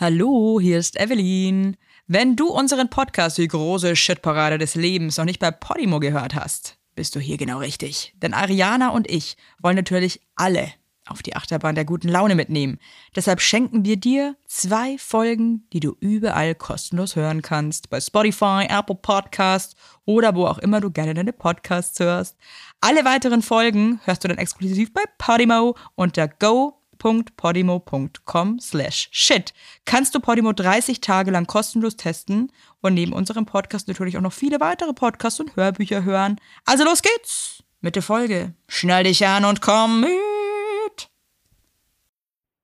Hallo, hier ist Evelyn. Wenn du unseren Podcast Die große Shitparade des Lebens noch nicht bei Podimo gehört hast, bist du hier genau richtig. Denn Ariana und ich wollen natürlich alle auf die Achterbahn der guten Laune mitnehmen. Deshalb schenken wir dir zwei Folgen, die du überall kostenlos hören kannst. Bei Spotify, Apple Podcasts oder wo auch immer du gerne deine Podcasts hörst. Alle weiteren Folgen hörst du dann exklusiv bei Podimo unter go.podimo.com slash shit. Kannst du Podimo 30 Tage lang kostenlos testen und neben unserem Podcast natürlich auch noch viele weitere Podcasts und Hörbücher hören. Also los geht's mit der Folge. Schnall dich an und komm mit.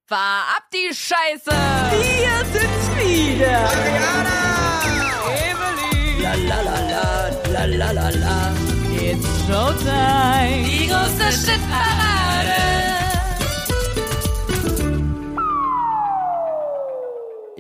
Fahr ab die Scheiße! Wir sind's wieder. Evelyn! La la la la, la la la la. It's Showtime! Die große Shitparade!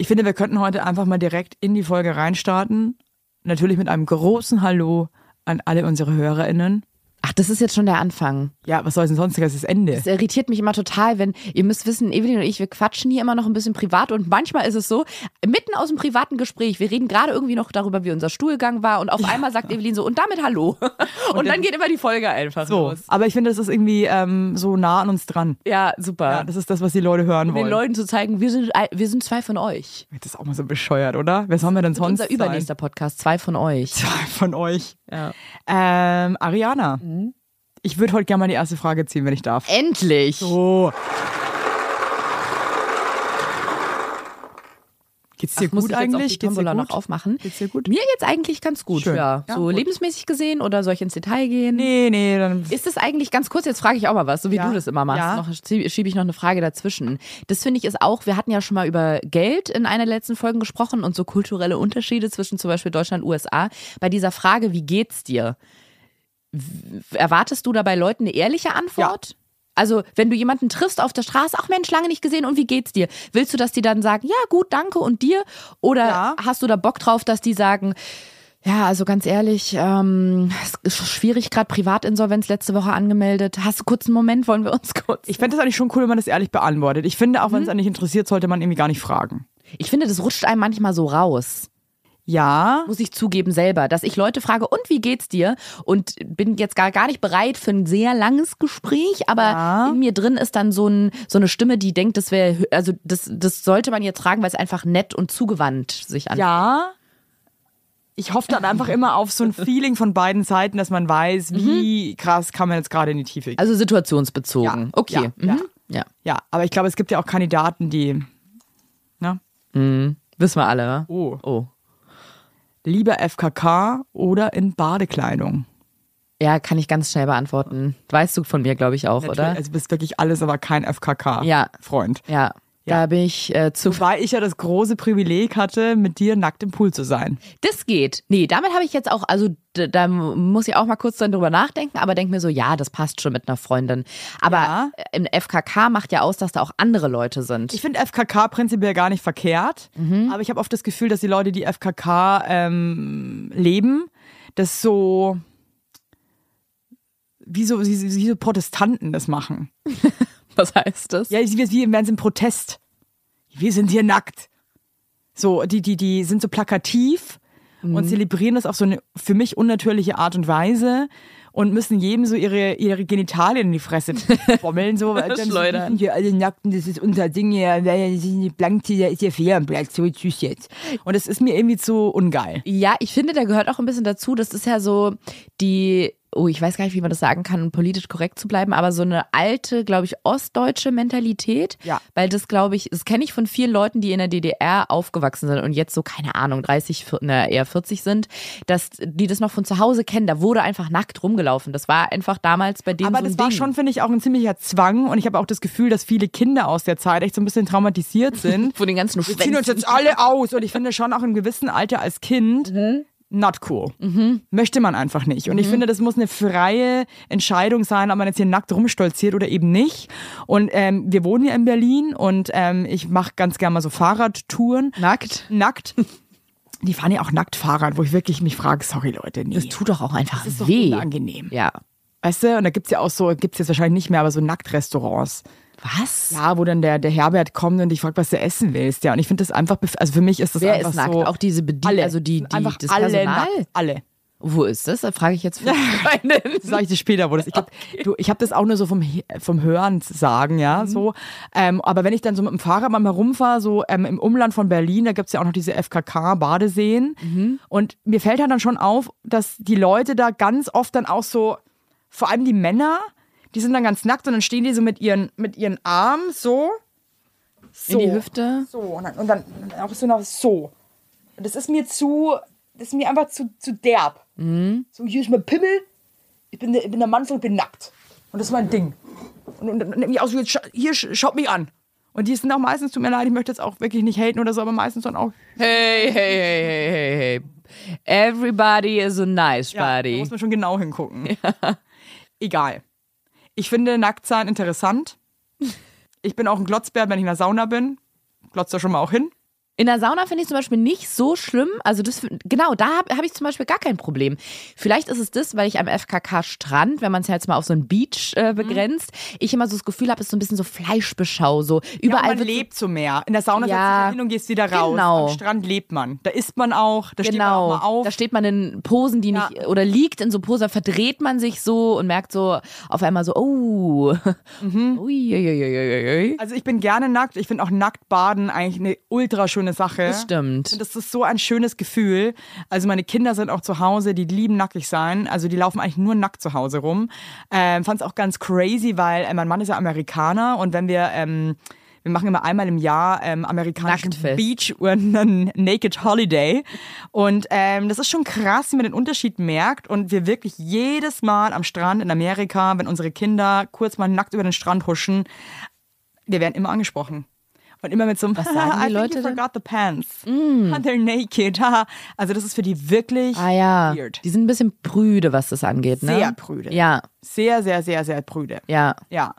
Ich finde, wir könnten heute einfach mal direkt in die Folge reinstarten. Natürlich mit einem großen Hallo an alle unsere HörerInnen. Ach, das ist jetzt schon der Anfang. Ja, was soll denn sonst? Das ist das Ende. Das irritiert mich immer total, wenn, ihr müsst wissen, Evelyn und ich, wir quatschen hier immer noch ein bisschen privat und manchmal ist es so, mitten aus dem privaten Gespräch, wir reden gerade irgendwie noch darüber, wie unser Stuhlgang war und auf einmal sagt Evelyn so, und damit Hallo. Und, dann geht immer die Folge einfach So, los. aber ich finde, das ist irgendwie ähm, so nah an uns dran. Ja, super. Ja, das ist das, was die Leute hören um den wollen. Leuten zu zeigen, wir sind, wir sind zwei von euch. Das ist auch mal so bescheuert, oder? Wer soll wir denn sonst unser übernächster Podcast, zwei von euch. sein? Zwei von euch. Ja. Ähm, Ariana, Mhm. Ich würde heute gerne mal die erste Frage ziehen, wenn ich darf. Endlich! So. Geht's dir Ach, muss gut ich jetzt auch eigentlich? die Geht's dir Tombola gut? noch aufmachen? Geht's dir gut? Mir geht's eigentlich ganz gut, Schön. ja. Ja, So gut. lebensmäßig gesehen oder soll ich ins Detail gehen? Nee, nee, dann Ist es eigentlich ganz kurz, jetzt frage ich auch mal was, so wie Ja. du das immer machst. Ja. Noch schie- schiebe ich noch eine Frage dazwischen. Das finde ich ist auch, wir hatten ja schon mal über Geld in einer der letzten Folgen gesprochen und so kulturelle Unterschiede zwischen zum Beispiel Deutschland und USA. Bei dieser Frage, wie geht's dir? Erwartest du da bei Leuten eine ehrliche Antwort? Also, wenn du jemanden triffst auf der Straße, ach Mensch, lange nicht gesehen und wie geht's dir? Willst du, dass die dann sagen, ja, gut, danke und dir? Oder Ja. hast du da Bock drauf, dass die sagen, ja, also ganz ehrlich, ähm, es ist schwierig, gerade Privatinsolvenz letzte Woche angemeldet. Hast du kurz einen Moment, wollen wir uns kurz? Ich fände es eigentlich schon cool, wenn man das ehrlich beantwortet. Ich finde, auch wenn es einen nicht interessiert, sollte man irgendwie gar nicht fragen. Ich finde, das rutscht einem manchmal so raus. Ja, Muss ich zugeben selber, dass ich Leute frage, und wie geht's dir? Und bin jetzt gar, gar nicht bereit für ein sehr langes Gespräch, aber Ja. in mir drin ist dann so, ein, so eine Stimme, die denkt, das wäre, also das, das sollte man jetzt fragen, weil es einfach nett und zugewandt sich an. ja. Ich hoffe dann einfach immer auf so ein Feeling von beiden Seiten, dass man weiß, wie krass kann man jetzt gerade in die Tiefe gehen. Also situationsbezogen. Ja. Okay. Ja. Mhm. ja. Ja, aber ich glaube, es gibt ja auch Kandidaten, die. Ne? Wissen wir alle, ne? Oh. Oh. Lieber FKK oder in Badekleidung. Ja, kann ich ganz schnell beantworten. Weißt du von mir, glaube ich, auch, Natürlich, oder? Also du bist wirklich alles, aber kein FKK. Ja. Freund. Ja, Ja. da bin ich äh, zu. Wobei ich ja das große Privileg hatte, mit dir nackt im Pool zu sein. Das geht. Nee, damit habe ich jetzt auch, also d- da muss ich auch mal kurz dann drüber nachdenken, aber denke mir so, ja, das passt schon mit einer Freundin. Aber Ja. im FKK macht ja aus, dass da auch andere Leute sind. Ich finde FKK prinzipiell gar nicht verkehrt, Mhm. aber ich habe oft das Gefühl, dass die Leute, die FKK ähm, leben, das so wie so, wie so Protestanten das machen. Was heißt das? Ja, wie wären sie im Protest. Wir sind hier nackt. So, die, die, die sind so plakativ und zelebrieren das auf so eine für mich unnatürliche Art und Weise und müssen jedem so ihre, ihre Genitalien in die Fresse bommeln. So, Schleudern. wir sind hier alle nackt und das ist unser Ding hier, das ist nicht blank, da ist ja Fehlenplatz, so tschüss jetzt. Und das ist mir irgendwie zu ungeil. Ja, ich finde, da gehört auch ein bisschen dazu. Das ist ja so die, oh, ich weiß gar nicht, wie man das sagen kann, um politisch korrekt zu bleiben, aber so eine alte, glaube ich, ostdeutsche Mentalität. Ja. Weil das, glaube ich, das kenne ich von vielen Leuten, die in der DDR aufgewachsen sind und jetzt so, keine Ahnung, 30, vier- na, eher 40 sind, dass die das noch von zu Hause kennen. Da wurde einfach nackt rumgelaufen. Das war einfach damals bei denen Aber so das war Ding. schon, finde ich, auch ein ziemlicher Zwang und ich habe auch das Gefühl, dass viele Kinder aus der Zeit echt so ein bisschen traumatisiert sind. von den ganzen Wir ziehen uns jetzt alle aus und ich finde schon auch im gewissen Alter als Kind not cool. Möchte man einfach nicht. Und ich finde, das muss eine freie Entscheidung sein, ob man jetzt hier nackt rumstolziert oder eben nicht. Und ähm, wir wohnen ja in Berlin und ähm, ich mache ganz gerne mal so Fahrradtouren. Nackt. Nackt. Die fahren ja auch nackt Fahrrad, wo ich wirklich mich frage, sorry Leute, nee. Das tut doch auch einfach ist doch weh. unangenehm. Ja. Weißt du, und da gibt's ja auch so, gibt's jetzt wahrscheinlich nicht mehr, aber so Nacktrestaurants. Was? Ja, wo dann der, der Herbert kommt und dich fragt, was du essen willst. Ja, und ich finde das einfach, also für mich ist das Wer einfach ist nackt? so. Auch diese Bediener, alle. also die, die einfach das alle Personal? nackt. Alle. Wo ist das? Da frage ich jetzt für. Das sage ich dir später, wo das. Ich, hab, du, ich habe das auch nur so vom, vom Hören sagen, ja, Mhm. so. Ähm, aber wenn ich dann so mit dem Fahrrad mal rumfahre, so ähm, im Umland von Berlin, da gibt's ja auch noch diese FKK-Badeseen. Mhm. Und mir fällt halt dann schon auf, dass die Leute da ganz oft dann auch so, vor allem die Männer, die sind dann ganz nackt und dann stehen die so mit ihren, mit ihren Armen so. so In die Hüfte? So, und dann, und dann auch so noch so. Und das ist mir zu, das ist mir einfach zu, zu derb. So, hier ist mein Pimmel, ich bin der, ich bin der Mann und bin nackt. Und das ist mein Ding. Und, und dann irgendwie aus, wie jetzt, hier, sch- schaut mich an. Und die sind auch meistens, tut mir leid, ich möchte jetzt auch wirklich nicht haten oder so, aber meistens dann auch, Hey, hey, hey, hey, hey, hey. Everybody is a nice ja, da body. muss man schon genau hingucken. Egal. Ich finde Nacktsein interessant. Ich bin auch ein Glotzbär, wenn ich in der Sauna bin. Glotzt da schon mal auch hin. In der Sauna finde ich zum Beispiel nicht so schlimm. Also das, genau, da habe hab ich zum Beispiel gar kein Problem. Vielleicht ist es das, weil ich am FKK-Strand, wenn man es jetzt mal auf so einen Beach äh, Mhm. begrenzt, ich immer so das Gefühl habe, es ist so ein bisschen so Fleischbeschau. So Ja, überall und man lebt so mehr. In der Sauna Ja, setzt du dich hin und gehst wieder raus. genau. Am Strand lebt man. Da isst man auch, da steht man Genau, auch mal auf. da steht man in Posen, die Ja. nicht, oder liegt in so Posen, da verdreht man sich so und merkt so auf einmal so, oh, Mhm. ui, ui, ui, ui, ui. Also ich bin gerne nackt. Ich finde auch nackt baden eigentlich eine ultra schöne Sache. Das stimmt. Und das ist so ein schönes Gefühl. Also meine Kinder sind auch zu Hause, die lieben nackig sein. Also die laufen eigentlich nur nackt zu Hause rum. Ähm, Fand es auch ganz crazy, weil äh, mein Mann ist ja Amerikaner und wenn wir ähm, wir machen immer einmal im Jahr ähm, amerikanischen Nacktfest. Beach oder einen Naked Holiday. Und ähm, das ist schon krass, wie man den Unterschied merkt. Und wir wirklich jedes Mal am Strand in Amerika, wenn unsere Kinder kurz mal nackt über den Strand huschen, wir werden immer angesprochen. Und immer mit so einem, Was sagen die I think Leute you denn? forgot the pants. Mm. They're naked. also das ist für die wirklich Ah ja, weird. die sind ein bisschen prüde, was das angeht, ne? Sehr prüde. Ja, Sehr, sehr, sehr, sehr prüde. ja. Ja.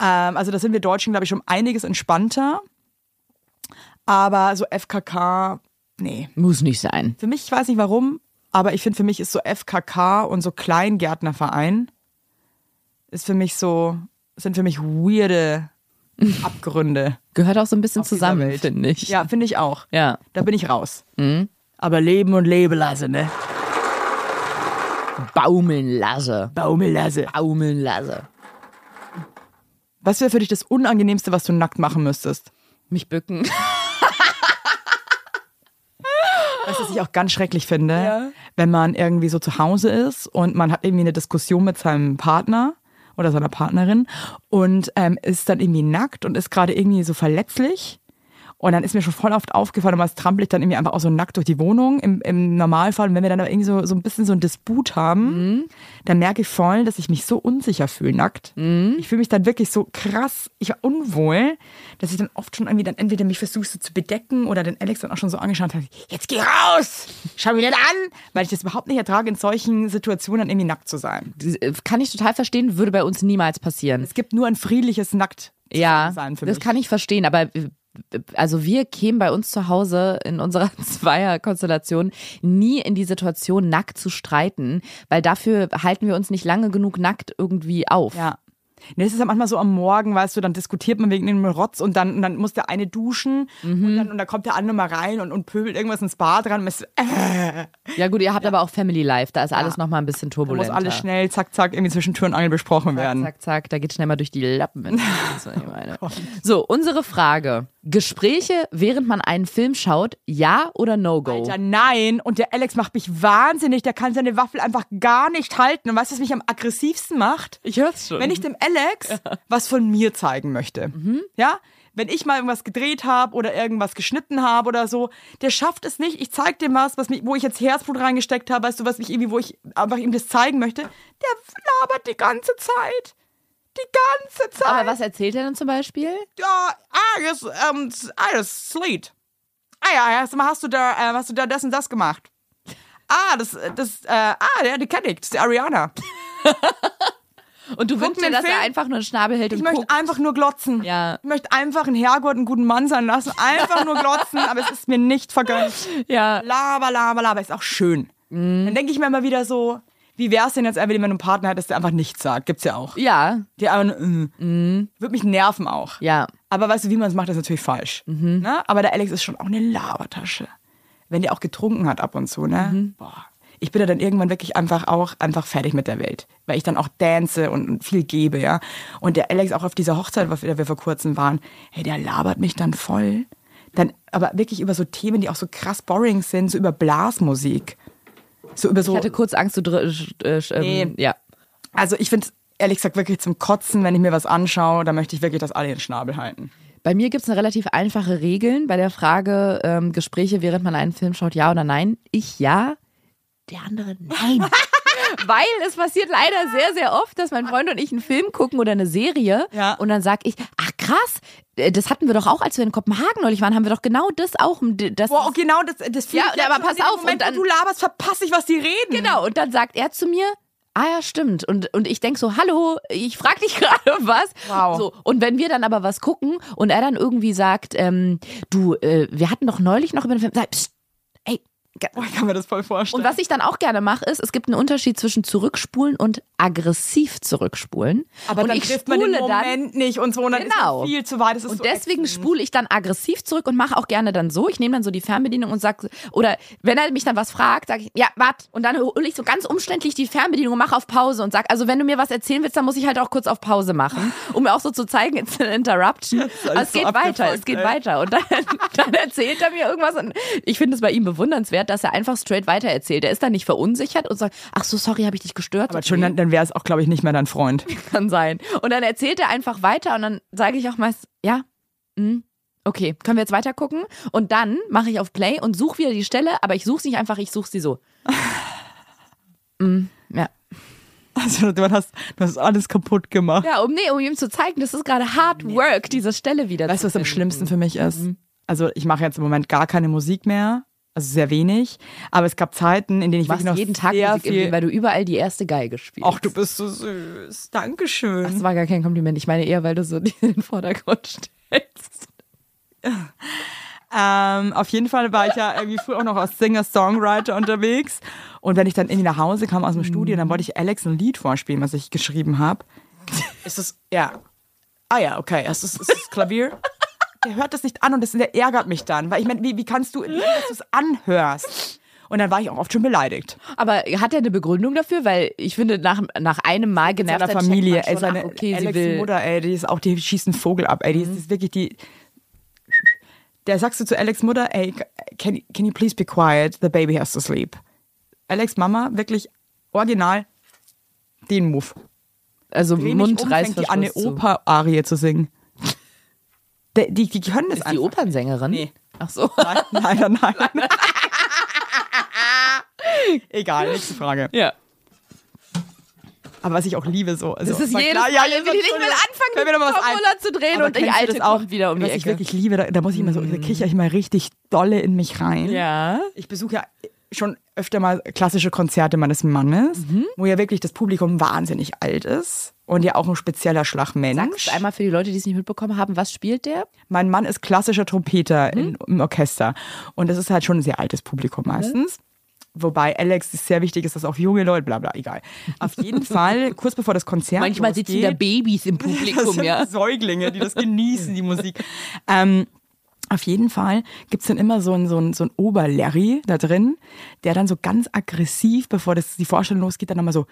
Ähm, also da sind wir Deutschen, glaube ich, schon einiges entspannter. Aber so FKK, nee. Muss nicht sein. Für mich, ich weiß nicht warum, aber ich finde, für mich ist so FKK und so Kleingärtnerverein ist für mich so, sind für mich weirde Abgründe. Gehört auch so ein bisschen zusammen, finde ich. Ja, finde ich auch. Ja. Da bin ich raus. Aber leben und leben lassen, ne? Baumeln lasse. Baumeln lassen. Baumeln lasse. Was wäre für dich das Unangenehmste, was du nackt machen müsstest? Mich bücken. Weißt du, was ich auch ganz schrecklich finde? Wenn man irgendwie so zu Hause ist und man hat irgendwie eine Diskussion mit seinem Partner oder seiner Partnerin und ähm, ist dann irgendwie nackt und ist gerade irgendwie so verletzlich. Und dann ist mir schon voll oft aufgefallen, und trampel ich dann irgendwie einfach auch so nackt durch die Wohnung im, im Normalfall. Und wenn wir dann aber irgendwie so, so ein bisschen so ein Disput haben, dann merke ich voll, dass ich mich so unsicher fühle nackt. Ich fühle mich dann wirklich so krass, ich war unwohl, dass ich dann oft schon irgendwie dann entweder mich versuche so zu bedecken oder den Alex dann auch schon so angeschaut habe, jetzt geh raus, schau mich nicht an, weil ich das überhaupt nicht ertrage, in solchen Situationen dann irgendwie nackt zu sein. Kann ich total verstehen, würde bei uns niemals passieren. Es gibt nur ein friedliches Nackt Ja, sein für das mich. kann ich verstehen, aber äh, also wir kämen bei uns zu Hause in unserer Zweierkonstellation nie in die Situation, nackt zu streiten, weil dafür halten wir uns nicht lange genug nackt irgendwie auf. Ja. Nee, das ist ja manchmal so am Morgen, weißt du, dann diskutiert man wegen dem Rotz und dann, und dann muss der eine duschen Mhm. und, dann, und dann kommt der andere mal rein und, und pöbelt irgendwas ins Bad ran und ist, äh, Ja gut, ihr habt aber auch Family Life, da ist alles noch mal ein bisschen da turbulenter. muss alles schnell, zack, zack, irgendwie zwischen Tür und Angel besprochen werden. Zack, zack, da geht schnell mal durch die Lappen. meine. So, unsere Frage. Gespräche, während man einen Film schaut, ja oder no-go? Alter, nein. Und der Alex macht mich wahnsinnig. Der kann seine Waffel einfach gar nicht halten. Und weißt du, was mich am aggressivsten macht? Ich hör's schon. Wenn ich dem Alex was von mir zeigen möchte. Mhm. Ja? Wenn ich mal irgendwas gedreht habe oder irgendwas geschnitten habe oder so, der schafft es nicht. Ich zeig dem was, was mich, wo ich jetzt Herzblut reingesteckt habe, weißt du, was mich irgendwie, wo ich einfach ihm das zeigen möchte. Der labert die ganze Zeit. Die ganze Zeit. aber was erzählt er denn zum Beispiel? Ja, ah, ähm, ah, das Slate. Ah ja, hast, hast du da, äh, hast du da das und das gemacht? Ah, das, das, äh, ah, ja, die kenne ich, das ist die Ariana. Und du wünschst mir dir, dass er Film. einfach nur einen Schnabel hält Ich und möchte guckt. einfach nur glotzen. Ja. Ich möchte einfach einen Herrgott einen guten Mann sein lassen. Einfach nur glotzen, aber es ist mir nicht vergönnt. Ja. Laber, laber, laber, ist auch schön. Mhm. Dann denke ich mir immer wieder so, Wie wär's denn jetzt, wenn du einen Partner hättest, der einfach nichts sagt? Gibt's ja auch. Ja, Der einfach, nur, äh, Würde mich nerven auch. ja. Aber weißt du, wie man es macht, ist natürlich falsch. Ne? Aber der Alex ist schon auch eine Labertasche. Wenn der auch getrunken hat ab und zu, ne? Boah. Ich bin ja dann irgendwann wirklich einfach auch einfach fertig mit der Welt. Weil ich dann auch dance und viel gebe, ja. Und der Alex auch auf dieser Hochzeit, auf der wir vor kurzem waren, hey, der labert mich dann voll. Dann aber wirklich über so Themen, die auch so krass boring sind, so über Blasmusik. So über so. Ich hatte kurz Angst, du äh, äh, ähm, Nee. ja. Also ich finde ehrlich gesagt wirklich zum Kotzen, wenn ich mir was anschaue, da möchte ich wirklich, dass alle den Schnabel halten. Bei mir gibt es eine relativ einfache Regeln bei der Frage ähm, Gespräche, während man einen Film schaut, ja oder nein. Ich ja, der andere nein. Weil es passiert leider sehr, sehr oft, dass mein Freund und ich einen Film gucken oder eine Serie Ja. und dann sag ich, ach krass, äh, das hatten wir doch auch, als wir in Kopenhagen neulich waren, haben wir doch genau das auch. Das Boah, und genau das, das fühl Ja, aber pass auf, Moment, und dann- du laberst, verpasse ich, was die reden. Genau, und dann sagt er zu mir, ah ja, stimmt. Und, und ich denk so, hallo, ich frag dich gerade was. Wow. So, und wenn wir dann aber was gucken und er dann irgendwie sagt, ähm, du, äh, wir hatten doch neulich noch über den Film, sag, psst, Boah, ich kann mir das voll vorstellen. und was ich dann auch gerne mache, ist, es gibt einen Unterschied zwischen zurückspulen und aggressiv zurückspulen. aber und dann ich trifft man den spule dann Moment nicht und so, und dann Genau. ist viel zu weit. Und so deswegen ätzend. spule ich dann aggressiv zurück und mache auch gerne dann so. Ich nehme dann so die Fernbedienung und sag, oder wenn er mich dann was fragt, sage ich, ja, wart. Und dann hole ich so ganz umständlich die Fernbedienung und mache auf Pause und sag, also wenn du mir was erzählen willst, dann muss ich halt auch kurz auf Pause machen, um mir auch so zu zeigen, it's an interruption. Aber es so geht weiter, es geht ey. weiter. Und dann, dann erzählt er mir irgendwas und ich finde es bei ihm bewundernswert, dass er einfach straight weiter erzählt. Er ist dann nicht verunsichert und sagt, ach so, sorry, habe ich dich gestört. Aber schon, dann, dann wäre es auch, glaube ich, nicht mehr dein Freund. kann sein. Und dann erzählt er einfach weiter und dann sage ich auch meist, ja, hm, okay, können wir jetzt weiter gucken? Und dann mache ich auf Play und suche wieder die Stelle, aber ich suche sie nicht einfach, ich suche sie so. Hm, ja. Also du hast, du hast alles kaputt gemacht. ja, um, nee, um ihm zu zeigen, das ist gerade Hard Work, diese Stelle wieder Weißt du, was am schlimmsten für mich ist? Also ich mache jetzt im Moment gar keine Musik mehr. Also sehr wenig. Aber es gab Zeiten, in denen ich machst wirklich noch jeden Tag sehr Musik, viel... weil du überall die erste Geige spielst. Ach, du bist so süß. Dankeschön. Das war gar kein Kompliment. Ich meine eher, weil du so in den Vordergrund stellst. Ähm, auf jeden Fall war ich ja irgendwie früher auch noch als Singer-Songwriter unterwegs. Und wenn ich dann irgendwie nach Hause kam aus dem Studio, dann wollte ich Alex ein Lied vorspielen, was ich geschrieben habe. Ist das, ja. Ah ja, okay. Ist das, ist das Klavier? Der hört das nicht an und das, der ärgert mich dann. Weil ich meine, wie, wie kannst du, dass du es anhörst? Und dann war ich auch oft schon beleidigt. Aber hat er eine Begründung dafür? Weil ich finde, nach, nach einem Mal genervt Seiner Familie, ey, seine ach, okay, sie Alex will. Mhm. Mutter, ey, die ist auch, die schießt einen Vogel ab, ey, die ist, die ist wirklich die. Der sagst du zu Alex Mutter, ey, can, can you please be quiet? The baby has to sleep. Alex Mama, wirklich original den Move. Also Dreh mich Mund um, fängt die an, eine zu. Oper-Arie zu singen. Die, die, die können das Ist die einfach. Opernsängerin? Nee. Ach so. Nein, leider nein. Egal, nächste Frage. Ja. Aber was ich auch liebe, so. Also, Das ist jedes klar, Mal, ja, wenn ich will anfangen, wir noch was Formula zu drehen Aber und die alte das auch, wieder um die was ich Ecke. wirklich liebe, da, da muss ich immer so, da kicher ich mal richtig dolle in mich rein. Ja. Ich besuche ja schon öfter mal klassische Konzerte meines Mannes, Mhm. wo ja wirklich das Publikum wahnsinnig alt ist und ja auch ein spezieller Schlagmensch. Sagst einmal für die Leute, die es nicht mitbekommen haben, was spielt der? Mein Mann ist klassischer Trompeter Mhm. in, im Orchester und das ist halt schon ein sehr altes Publikum meistens. Wobei Alex ist sehr wichtig ist, dass auch junge Leute, bla bla, egal. Auf jeden Fall, kurz bevor das Konzert Manchmal sitzen da losgeht, Babys im das Publikum, sind ja. Säuglinge, die das genießen, die Musik. Ähm, auf jeden Fall gibt's dann immer so einen, so einen, so einen Oberlarry da drin, der dann so ganz aggressiv, bevor das, die Vorstellung losgeht, dann nochmal so.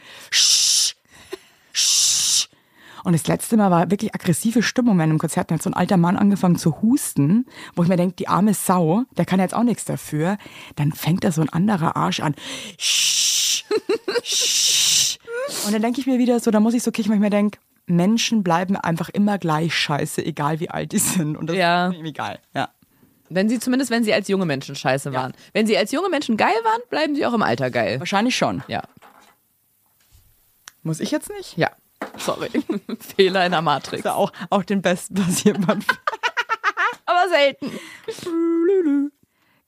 Und das letzte Mal war wirklich aggressive Stimmung in einem Konzert. Da hat so ein alter Mann angefangen zu husten, wo ich mir denke, die arme Sau, der kann jetzt auch nichts dafür. Dann fängt da so ein anderer Arsch an. Und dann denke ich mir wieder so, da muss ich so kichern, weil ich mir denke, Menschen bleiben einfach immer gleich scheiße, egal wie alt die sind. Und das Ja. ist mir egal. Ja. Wenn sie, zumindest wenn sie als junge Menschen scheiße waren. Wenn sie als junge Menschen geil waren, bleiben sie auch im Alter geil. Wahrscheinlich schon. Ja. Muss ich jetzt nicht? Ja. Sorry. Fehler in der Matrix. Ja auch, auch den besten passiert man. Aber selten.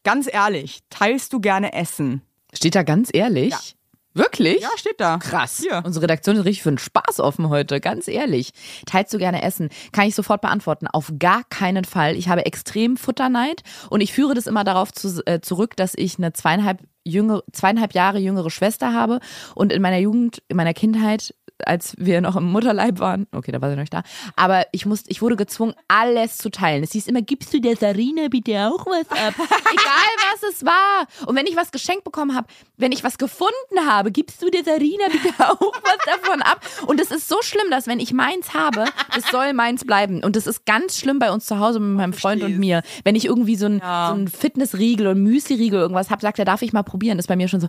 Ganz ehrlich, teilst du gerne Essen? Steht da ganz ehrlich? Ja. Wirklich? Ja, steht da. Krass. Hier. Unsere Redaktion ist richtig für den Spaß offen heute, ganz ehrlich. Teilst du gerne Essen? Kann ich sofort beantworten. Auf gar keinen Fall. Ich habe extrem Futterneid und ich führe das immer darauf zu, äh, zurück, dass ich eine zweieinhalb jüngere, zweieinhalb Jahre jüngere Schwester habe und in meiner Jugend, in meiner Kindheit als wir noch im Mutterleib waren. Okay, da war sie noch nicht da. Aber ich musste, ich wurde gezwungen, alles zu teilen. Es hieß immer, gibst du der Sarina bitte auch was ab? Egal was es war. Und wenn ich was geschenkt bekommen habe, wenn ich was gefunden habe, gibst du der Sarina bitte auch was davon ab? Und es ist so schlimm, dass wenn ich meins habe, es soll meins bleiben. Und das ist ganz schlimm bei uns zu Hause mit meinem Freund und mir. Wenn ich irgendwie so ein, Ja. so ein Fitnessriegel und Müsli-Riegel irgendwas habe, sagt er, darf ich mal probieren? Ist bei mir schon so.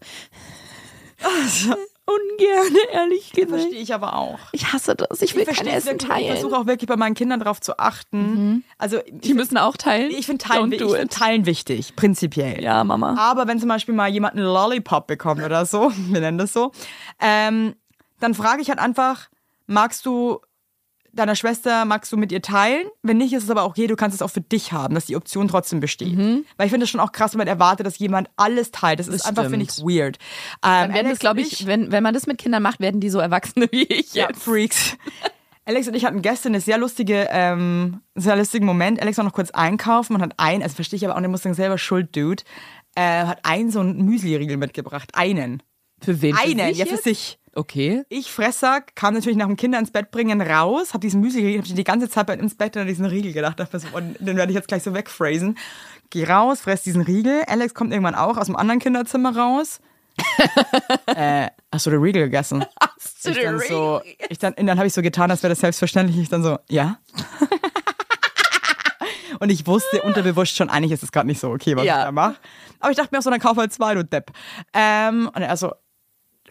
Ungern, ehrlich gesagt. Verstehe ich aber auch. Ich hasse das. Ich will Ich kein Essen wirklich. Ich teilen. versuche auch wirklich bei meinen Kindern darauf zu achten. Also Die müssen auch teilen. ich finde teilen, ich find teilen wichtig, prinzipiell. Ja, Mama. Aber wenn zum Beispiel mal jemand einen Lollipop bekommt oder so, wir nennen das so, ähm, dann frage ich halt einfach, magst du deiner Schwester, magst du mit ihr teilen? Wenn nicht, ist es aber auch okay, du kannst es auch für dich haben, dass die Option trotzdem besteht. Weil ich finde es schon auch krass, wenn man erwartet, dass jemand alles teilt. Das, ist Das einfach, finde ich, weird. Ähm, Dann werden glaube und ich, wenn, wenn man das mit Kindern macht, werden die so Erwachsene wie ich Ja, jetzt. Freaks. Alex und ich hatten gestern eine sehr lustige, ähm, sehr lustigen Moment. Alex war noch kurz einkaufen und hat ein, also verstehe ich aber auch, der muss sagen, selber schuld, Dude, äh, hat einen so einen Müsli-Riegel mitgebracht. Einen. Für wen? Für einen, sich ja für jetzt? sich. Okay. Ich, Fressack, kam natürlich nach dem Kinder ins Bett bringen raus, hab diesen Müsli-Riegel, hab ich die ganze Zeit ins Bett an diesen Riegel gedacht, dachte so, oh, den werde ich jetzt gleich so wegphrasen. Geh raus, fress diesen Riegel. Alex kommt irgendwann auch aus dem anderen Kinderzimmer raus. äh, hast du den Riegel gegessen? Hast ich dann so, ich dann, dann habe ich so getan, als wäre das selbstverständlich. Ich dann so, ja. und ich wusste unterbewusst schon, eigentlich ist es gerade nicht so okay, was Ja. ich da mache. Aber ich dachte mir auch so, dann kauf halt zwei, du Depp. Ähm, und er so,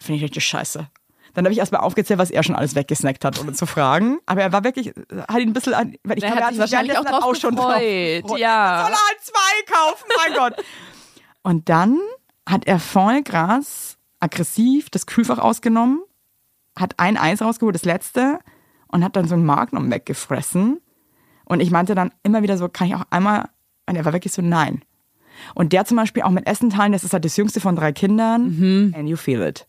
finde ich richtig scheiße. Dann habe ich erstmal aufgezählt, was er schon alles weggesnackt hat, ohne zu fragen. Aber er war wirklich, hat ihn ein bisschen, an, weil ich Er glaube, hat sich wahrscheinlich auch drauf schon gefreut, drauf ja. Soll er halt zwei kaufen, mein Gott. Und dann hat er voll krass, aggressiv das Kühlfach ausgenommen, hat ein Eis rausgeholt, das letzte, und hat dann so ein Magnum weggefressen. Und ich meinte dann immer wieder so, kann ich auch einmal, und er war wirklich so, nein. Und der zum Beispiel auch mit Essen teilen, das ist halt das jüngste von drei Kindern. And you feel it.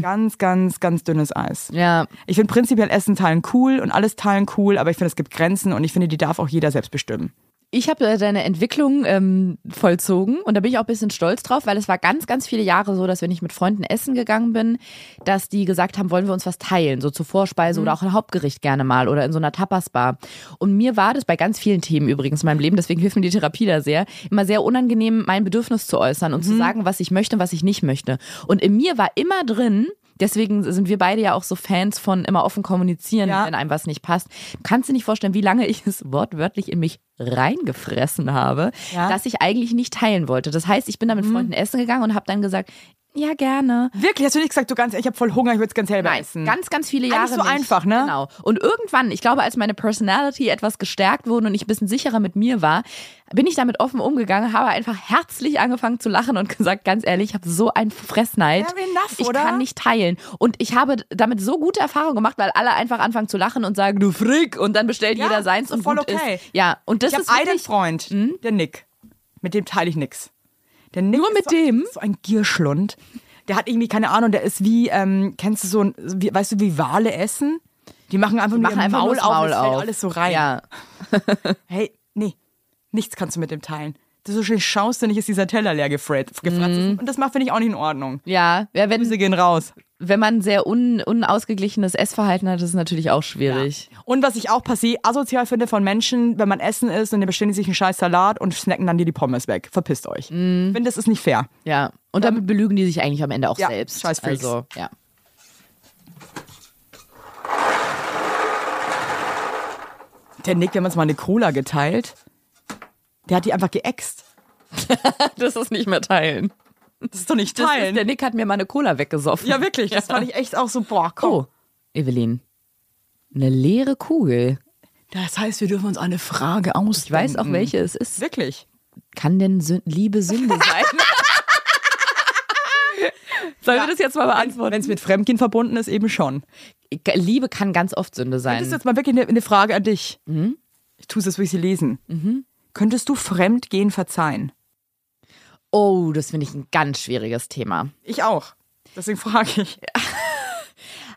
Ganz, ganz, ganz dünnes Eis. Ja. Ich finde prinzipiell Essen teilen cool und alles teilen cool, aber ich finde, es gibt Grenzen und ich finde, die darf auch jeder selbst bestimmen. Ich habe deine Entwicklung ähm, vollzogen und da bin ich auch ein bisschen stolz drauf, weil es war ganz, ganz viele Jahre so, dass wenn ich mit Freunden essen gegangen bin, dass die gesagt haben, wollen wir uns was teilen, so zur Vorspeise oder auch ein Hauptgericht gerne mal oder in so einer Tapasbar. Und mir war das bei ganz vielen Themen übrigens in meinem Leben, deswegen hilft mir die Therapie da sehr, immer sehr unangenehm, mein Bedürfnis zu äußern und zu sagen, was ich möchte und was ich nicht möchte. Und in mir war immer drin, Deswegen sind wir beide ja auch so Fans von immer offen kommunizieren, Ja. wenn einem was nicht passt. Du kannst dir nicht vorstellen, wie lange ich es wortwörtlich in mich reingefressen habe, Ja. Mhm. dass ich eigentlich nicht teilen wollte. Das heißt, ich bin da mit Freunden essen gegangen und habe dann gesagt, ja gerne. Wirklich? Hast du nicht gesagt, du ganz, ich habe voll Hunger, ich würde es ganz selber Nein, essen? ganz, ganz viele Eigentlich Jahre so nicht. einfach, ne? Genau. Und irgendwann, ich glaube, als meine Personality etwas gestärkt wurde und ich ein bisschen sicherer mit mir war, bin ich damit offen umgegangen, habe einfach herzlich angefangen zu lachen und gesagt, ganz ehrlich, ich habe so ein Fressneid. Ja, enough, ich oder? kann nicht teilen. Und ich habe damit so gute Erfahrungen gemacht, weil alle einfach anfangen zu lachen und sagen, du Frick, und dann bestellt Ja, jeder seins und voll gut okay. ist. Ja, und das ich ist habe einen wirklich, Freund, der Nick. Mit dem teile ich nix. Der Nick Nur mit so, dem? So ein Gierschlund. Der hat irgendwie, keine Ahnung, der ist wie, ähm, kennst du so, ein, wie, weißt du, wie Wale essen? Die machen einfach nur machen einfach Maul das auf, Maul auf. alles so rein. Ja. Hey, nee, nichts kannst du mit dem teilen. So schön schaust du nicht, ist dieser Teller leer gefratzt. gefratzt. Und das macht, finde ich, auch nicht in Ordnung. Ja, ja wenn, Grüße gehen raus. wenn man sehr un, unausgeglichenes Essverhalten hat, ist es natürlich auch schwierig. Und was ich auch passiert asozial finde von Menschen, wenn man essen ist und die bestellen sich einen scheiß Salat und snacken dann dir die Pommes weg. Verpisst euch. Mhm. Ich finde, das ist nicht fair. Ja. Und damit belügen die sich eigentlich am Ende auch Ja, selbst. scheiß Freaks. Also, ja. Der Nick, wir haben uns mal eine Cola geteilt. Der hat die einfach geäxt. Das ist nicht mehr teilen. Das ist doch nicht Das ist, teilen. der Nick hat mir mal eine Cola weggesoffen. ja, wirklich. Das fand ich echt auch so, boah, komm. Oh, Evelyn. Eine leere Kugel. Das heißt, wir dürfen uns eine Frage ausdenken. Ich weiß auch, welche es ist. Wirklich. Kann denn Liebe Sünde sein? Sollen wir das jetzt mal beantworten? Wenn es mit Fremdgehen verbunden ist, eben schon. Liebe kann ganz oft Sünde Das ist sein. jetzt mal wirklich eine, eine Frage an dich. Ich tue es jetzt, will ich sie lesen. Könntest du Fremdgehen verzeihen? Oh, das finde ich ein ganz schwieriges Thema. Ich auch. Deswegen frage ich.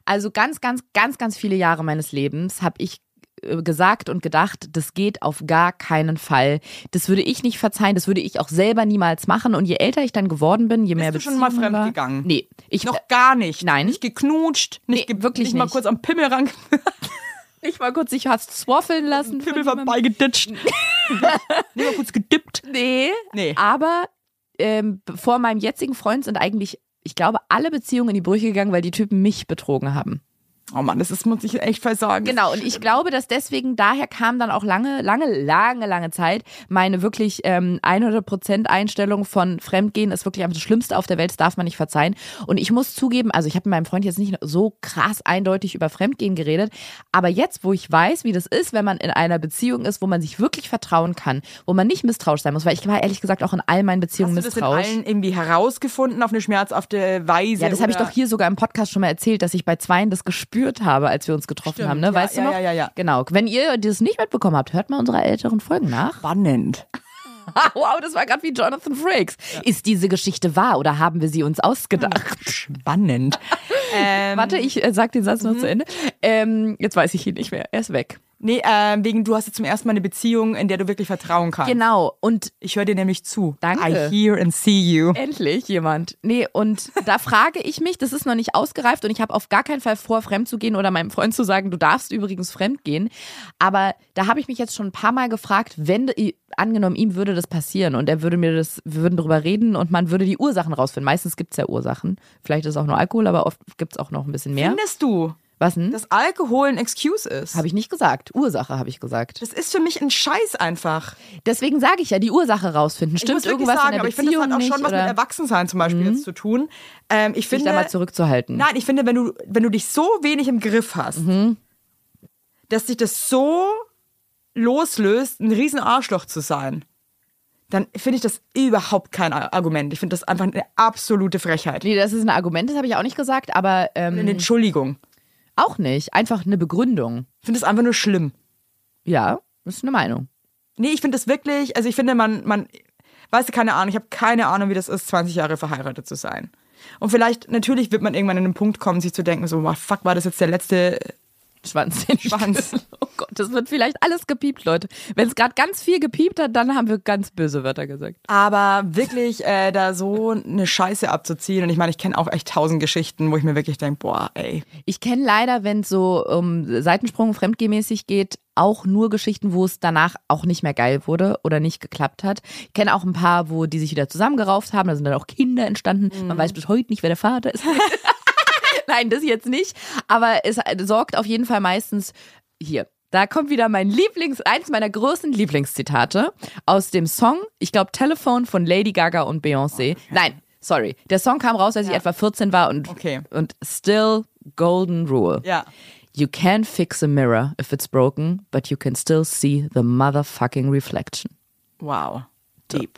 Also ganz, ganz, ganz, ganz viele Jahre meines Lebens habe ich äh, gesagt und gedacht, das geht auf gar keinen Fall. Das würde ich nicht verzeihen, das würde ich auch selber niemals machen. Und je älter ich dann geworden bin, je mehr Bist du schon mal Beziehungen fremd war- gegangen? Nee, ich Noch gar nicht. Nein. Nicht geknutscht, nicht, Nee, ge wirklich nicht mal nicht. kurz am Pimmel ran, nicht mal kurz, ich hast swaffeln lassen. Pimmel vorbeigeditscht. nicht mal kurz gedippt. Nee, Nee. aber ähm, vor meinem jetzigen Freund sind eigentlich, ich glaube, alle Beziehungen in die Brüche gegangen, weil die Typen mich betrogen haben. Oh Mann, das ist, muss ich echt versagen. Genau, und ich glaube, dass deswegen daher kam dann auch lange, lange, lange, lange Zeit meine wirklich ähm, 100% Einstellung von Fremdgehen ist wirklich einfach das Schlimmste auf der Welt, das darf man nicht verzeihen. Und ich muss zugeben, also ich habe mit meinem Freund jetzt nicht so krass eindeutig über Fremdgehen geredet, aber jetzt, wo ich weiß, wie das ist, wenn man in einer Beziehung ist, wo man sich wirklich vertrauen kann, wo man nicht misstrauisch sein muss, weil ich war ehrlich gesagt auch in all meinen Beziehungen Hast du das in misstrauisch. allen irgendwie herausgefunden auf eine schmerzhafte Weise? Ja, das habe ich doch hier sogar im Podcast schon mal erzählt, dass ich bei zweien das gespürt habe, als wir uns getroffen Stimmt, haben. Ne? ja, Weißt du ja, noch? ja, ja, ja. Genau. Wenn ihr das nicht mitbekommen habt, hört mal unsere älteren Folgen nach. Spannend. wow, das war gerade wie Jonathan Frakes. Ist diese Geschichte wahr oder haben wir sie uns ausgedacht? Spannend. ähm, Warte, ich äh, sag den Satz noch zu Ende. Ähm, jetzt weiß ich ihn nicht mehr. Er ist weg. Nee, ähm, wegen du hast jetzt zum ersten Mal eine Beziehung, in der du wirklich vertrauen kannst. Genau. Und Ich höre dir nämlich zu. Danke. I hear and see you. Endlich jemand. Nee, und da frage ich mich, das ist noch nicht ausgereift und ich habe auf gar keinen Fall vor, fremd zu gehen oder meinem Freund zu sagen, du darfst übrigens fremd gehen. Aber da habe ich mich jetzt schon ein paar Mal gefragt, wenn, angenommen, ihm würde das passieren und er würde mir das, wir würden drüber reden und man würde die Ursachen rausfinden. Meistens gibt es ja Ursachen. Vielleicht ist es auch nur Alkohol, aber oft gibt es auch noch ein bisschen mehr. Findest du, Was denn? dass Alkohol ein Excuse ist? Habe ich nicht gesagt. Ursache habe ich gesagt. das ist für mich ein Scheiß einfach. Deswegen sage ich ja, die Ursache rausfinden. ich Stimmt muss wirklich irgendwas sagen, in der aber ich finde, Beziehung das hat auch schon was mit oder Erwachsensein zum Beispiel jetzt zu tun. Ähm, ich sich finde, da mal zurückzuhalten? nein, ich finde, wenn du, wenn du dich so wenig im Griff hast, Mhm. dass dich das so loslöst, ein riesen Arschloch zu sein, dann finde ich das überhaupt kein Argument. Ich finde das einfach eine absolute Frechheit. Nee, das ist ein Argument, das habe ich auch nicht gesagt, aber ähm, Eine Entschuldigung. Auch nicht. Einfach eine Begründung. Ich finde das einfach nur schlimm. Ja, das ist eine Meinung. Nee, ich finde das wirklich, also ich finde, man, man, weißt du, keine Ahnung, ich habe keine Ahnung, wie das ist, 20 Jahre verheiratet zu sein. Und vielleicht, natürlich wird man irgendwann an einen Punkt kommen, sich zu denken, so, wow, fuck, war das jetzt der letzte Schwanz. Den Schwanz. Oh Gott, das wird vielleicht alles gepiept, Leute. Wenn es gerade ganz viel gepiept hat, dann haben wir ganz böse Wörter gesagt. Aber wirklich äh, da so eine Scheiße abzuziehen. Und ich meine, ich kenne auch echt tausend Geschichten, wo ich mir wirklich denke, boah, ey. Ich kenne leider, wenn es so um Seitensprung fremdgehmäßig geht, auch nur Geschichten, wo es danach auch nicht mehr geil wurde oder nicht geklappt hat. Ich kenne auch ein paar, wo die sich wieder zusammengerauft haben. Da sind dann auch Kinder entstanden. Man weiß bis heute nicht, wer der Vater ist. Nein, das jetzt nicht. Aber es sorgt auf jeden Fall meistens hier. Da kommt wieder mein Lieblings, eins meiner größten Lieblingszitate aus dem Song, ich glaube Telephone von Lady Gaga und Beyoncé. Nein, sorry. Der Song kam raus, als ich etwa 14 war und, Okay. und still golden rule. Ja. You can't fix a mirror if it's broken, but you can still see the motherfucking reflection. Wow. Deep.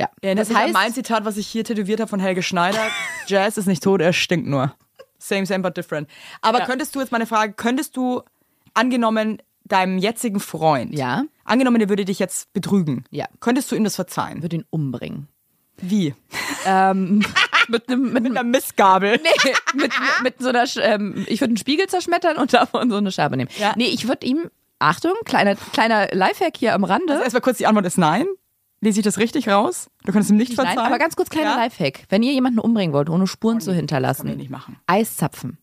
Ja, Erinnert das an heißt, mein Zitat, was ich hier tätowiert habe von Helge Schneider. Jazz ist nicht tot, er stinkt nur. Same, same, but different. Aber Ja. könntest du jetzt meine Frage, könntest du, angenommen, deinem jetzigen Freund, Ja. angenommen, der würde dich jetzt betrügen, Ja. könntest du ihm das verzeihen? würde ihn umbringen. Wie? Ähm, mit einem mit, Mit einer Mistgabel. nee, mit, mit so einer, ähm, ich würde einen Spiegel zerschmettern und davon so eine Scherbe nehmen. Ja. Nee, ich würde ihm, Achtung, kleiner, kleiner Lifehack hier am Rande. Also erstmal kurz, die Antwort ist nein. Lese ich das richtig raus? Du könntest ihm nicht verzeihen? Nein, aber ganz kurz kleiner Ja? Oh, Lifehack. Wenn ihr jemanden umbringen wollt, ohne Spuren zu Das kann hinterlassen. Eiszapfen.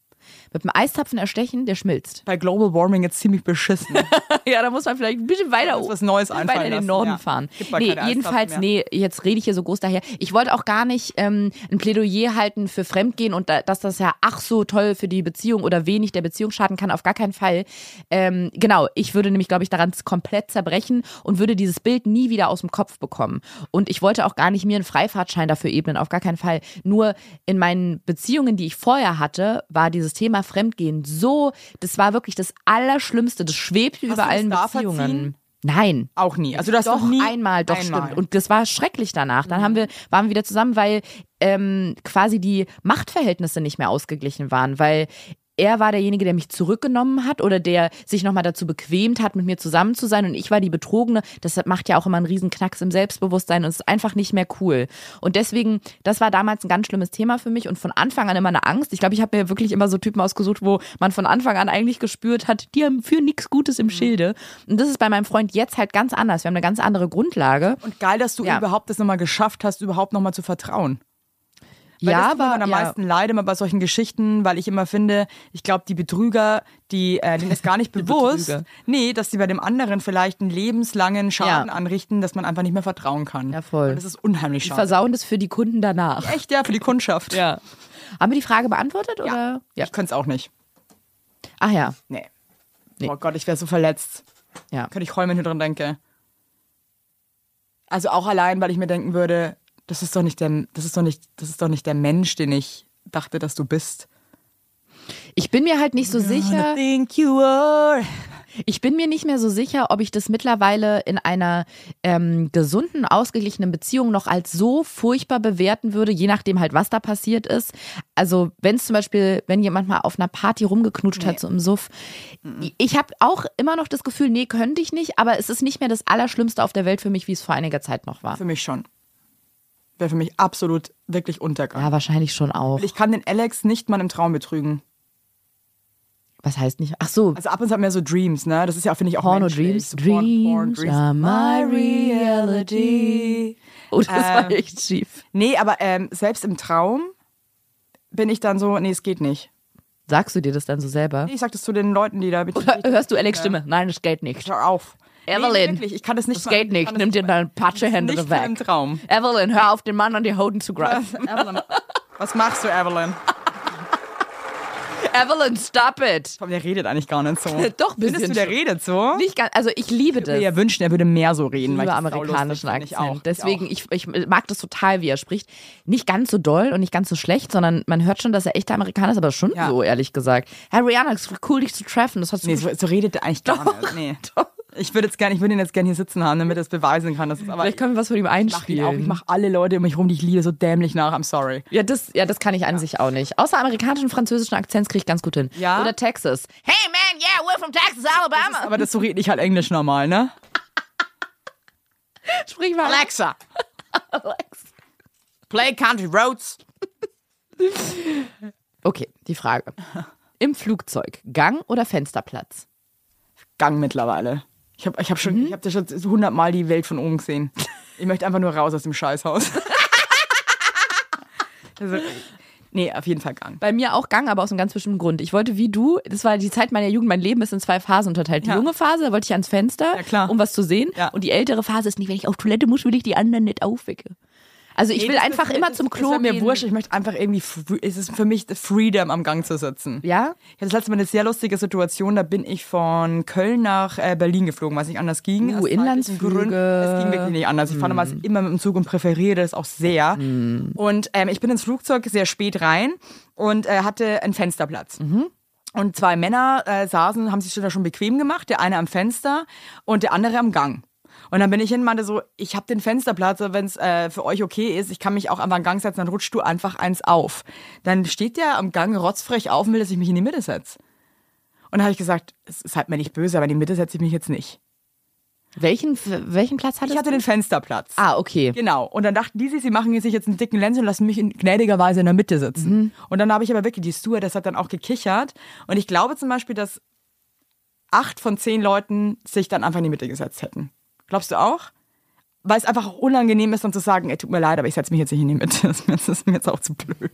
Mit dem Eiszapfen erstechen, der schmilzt. Bei Global Warming jetzt ziemlich beschissen. ja, da muss man vielleicht ein bisschen weiter was Neues weiter einfallen in den Norden ja. fahren. Nee, jedenfalls, Eiszapfen nee, jetzt rede ich hier so groß daher. Ich wollte auch gar nicht ähm, ein Plädoyer halten für Fremdgehen und da, dass das ja ach so toll für die Beziehung oder wenig der Beziehung schaden kann, auf gar keinen Fall. Ähm, genau, ich würde nämlich, glaube ich, daran komplett zerbrechen und würde dieses Bild nie wieder aus dem Kopf bekommen. Und ich wollte auch gar nicht mir einen Freifahrtschein dafür ebnen, auf gar keinen Fall. Nur in meinen Beziehungen, die ich vorher hatte, war dieses Thema Fremdgehen so, das war wirklich das Allerschlimmste. Das schwebte über das allen Beziehungen. verziehen? Nein. Auch nie. Also du hast Doch, noch nie einmal, doch einmal. stimmt. Und das war schrecklich danach. Dann haben wir, waren wir wieder zusammen, weil ähm, quasi die Machtverhältnisse nicht mehr ausgeglichen waren, weil er war derjenige, der mich zurückgenommen hat oder der sich nochmal dazu bequemt hat, mit mir zusammen zu sein und ich war die Betrogene. Das macht ja auch immer einen riesen Knacks im Selbstbewusstsein und es ist einfach nicht mehr cool. Und deswegen, das war damals ein ganz schlimmes Thema für mich und von Anfang an immer eine Angst. Ich glaube, ich habe mir wirklich immer so Typen ausgesucht, wo man von Anfang an eigentlich gespürt hat, die haben für nichts Gutes im Schilde. Und das ist bei meinem Freund jetzt halt ganz anders. Wir haben eine ganz andere Grundlage. Und geil, dass du Ja. überhaupt das nochmal geschafft hast, überhaupt nochmal zu vertrauen. Weil ja, das aber am ja. meisten leid immer bei solchen Geschichten, weil ich immer finde, ich glaube, die Betrüger, die, äh, denen ist gar nicht bewusst, nee, dass sie bei dem anderen vielleicht einen lebenslangen Schaden Ja. anrichten, dass man einfach nicht mehr vertrauen kann. Ja, voll. Und das ist unheimlich Die schade. versauen das für die Kunden danach. Echt, ja, für die Kundschaft. Ja. Haben wir die Frage beantwortet oder? Ich könnte es auch nicht. Ach ja. Nee. Nee. Oh Gott, ich wäre so verletzt. Ja. Könnte ich heulen, wenn ich dran denke. Also auch allein, weil ich mir denken würde, das ist doch nicht der, das ist doch nicht, das ist doch nicht der Mensch, den ich dachte, dass du bist. Ich bin mir halt nicht so sicher. Ich bin mir nicht mehr so sicher, ob ich das mittlerweile in einer ähm, gesunden, ausgeglichenen Beziehung noch als so furchtbar bewerten würde, je nachdem halt, was da passiert ist. Also wenn es zum Beispiel, wenn jemand mal auf einer Party rumgeknutscht hat, so im Suff. Ich habe auch immer noch das Gefühl, nee, könnte ich nicht, aber es ist nicht mehr das Allerschlimmste auf der Welt für mich, wie es vor einiger Zeit noch war. Für mich schon. Wäre für mich absolut wirklich Untergang. Ja, wahrscheinlich schon auch. Ich kann den Alex nicht mal im Traum betrügen. Was heißt nicht? Ach so, Also ab und zu haben wir so Dreams, ne? Das ist ja, finde ich, auch Porno. Dreams. So Porn- Porn Dreams are my reality. Oh, das war Ähm, echt schief. Nee, aber ähm, selbst im Traum bin ich dann so, nee, es geht nicht. Sagst du dir das dann so selber? Ich sag das zu den Leuten, die da bitte. Oder hörst du Alex Stimme? Nein, das geht nicht. Hör auf. Evelyn, Nee, wirklich, ich kann das nicht Das geht ich nicht. Nimm dir deine Patschehände mal im weg. Traum. Evelyn, hör auf, den Mann an die Hoden zu greifen. Evelyn, was machst du, Evelyn? Evelyn, stop it. Komm, der redet eigentlich gar nicht so. Doch, ein Findest bisschen du, der redet so? Nicht ganz, also ich liebe Ich das. würde ja wünschen, er würde mehr so reden. Ich ich das amerikanischen. Akzent. Ich auch. Deswegen, ich ich, ich mag das total, wie er spricht. Nicht ganz so doll und nicht ganz so schlecht, sondern man hört schon, dass er echter Amerikaner ist, aber schon Ja. so, ehrlich gesagt. Herr Rihanna, es ist cool, dich zu treffen. Das hast auch. du Nee, so, so redet er eigentlich gar nicht. Nee. Ich würde jetzt gerne, ich würde ihn jetzt gerne hier sitzen haben, damit er es beweisen kann. Das ist aber Vielleicht können wir was von ihm ich mache ihn auch. Ich einspielen. mache alle Leute um mich rum, die ich liebe, so dämlich nach. I'm sorry. Ja das, ja, das kann ich an sich auch nicht. Außer amerikanischen und französischen Akzents kriege ich ganz gut hin. Ja? Oder Texas. Hey man, yeah, we're from Texas, Alabama. Aber das so rede ich halt Englisch normal, ne? Sprich mal. Alexa. Play Country Roads. Okay, die Frage. Im Flugzeug, Gang oder Fensterplatz? Gang mittlerweile. Ich habe ich hab schon, ich hab da schon hundertmal die Welt von oben gesehen. Ich möchte einfach nur raus aus dem Scheißhaus. also, nee, auf jeden Fall Gang. Bei mir auch Gang, aber aus einem ganz bestimmten Grund. Ich wollte wie du, das war die Zeit meiner Jugend, mein Leben ist in zwei Phasen unterteilt. Die Ja. junge Phase, da wollte ich ans Fenster, Ja, um was zu sehen. Ja. Und die ältere Phase ist nicht, wenn ich auf Toilette muss, will ich die anderen nicht aufwecken. Also ich Nee, will einfach ist- immer zum ist- Klo ist mir gehen. wurscht, ich möchte einfach irgendwie, es ist für mich Freedom am Gang zu sitzen. Ja? Ich hatte das letzte Mal eine sehr lustige Situation, da bin ich von Köln nach äh, Berlin geflogen, es nicht anders ging. Uh, Inlandsflüge. Es ging wirklich nicht anders. Ich fahre normalerweise immer mit dem Zug und präferiere das auch sehr. Und ähm, ich bin ins Flugzeug sehr spät rein und äh, hatte einen Fensterplatz. Und zwei Männer äh, saßen, haben sich da schon bequem gemacht, der eine am Fenster und der andere am Gang. Und dann bin ich hin und meinte so, ich habe den Fensterplatz, wenn es äh, für euch okay ist, ich kann mich auch einfach am Gang setzen, dann rutschst du einfach eins auf. Dann steht der am Gang rotzfrech auf und will, dass ich mich in die Mitte setze. Und dann habe ich gesagt, es ist halt mir nicht böse, aber in die Mitte setze ich mich jetzt nicht. Welchen, welchen Platz hattest Ich hatte du? den Fensterplatz. Ah, okay. Genau. Und dann dachten die sich, sie machen sich jetzt einen dicken Lenz und lassen mich in gnädigerweise in der Mitte sitzen. Und dann habe ich aber wirklich, die Stewardess hat dann auch gekichert. Und ich glaube zum Beispiel, dass acht von zehn Leuten sich dann einfach in die Mitte gesetzt hätten. Glaubst du auch? Weil es einfach auch unangenehm ist, dann zu sagen, ey, tut mir leid, aber ich setze mich jetzt nicht in die Mitte. Das ist mir- das ist mir jetzt auch zu blöd.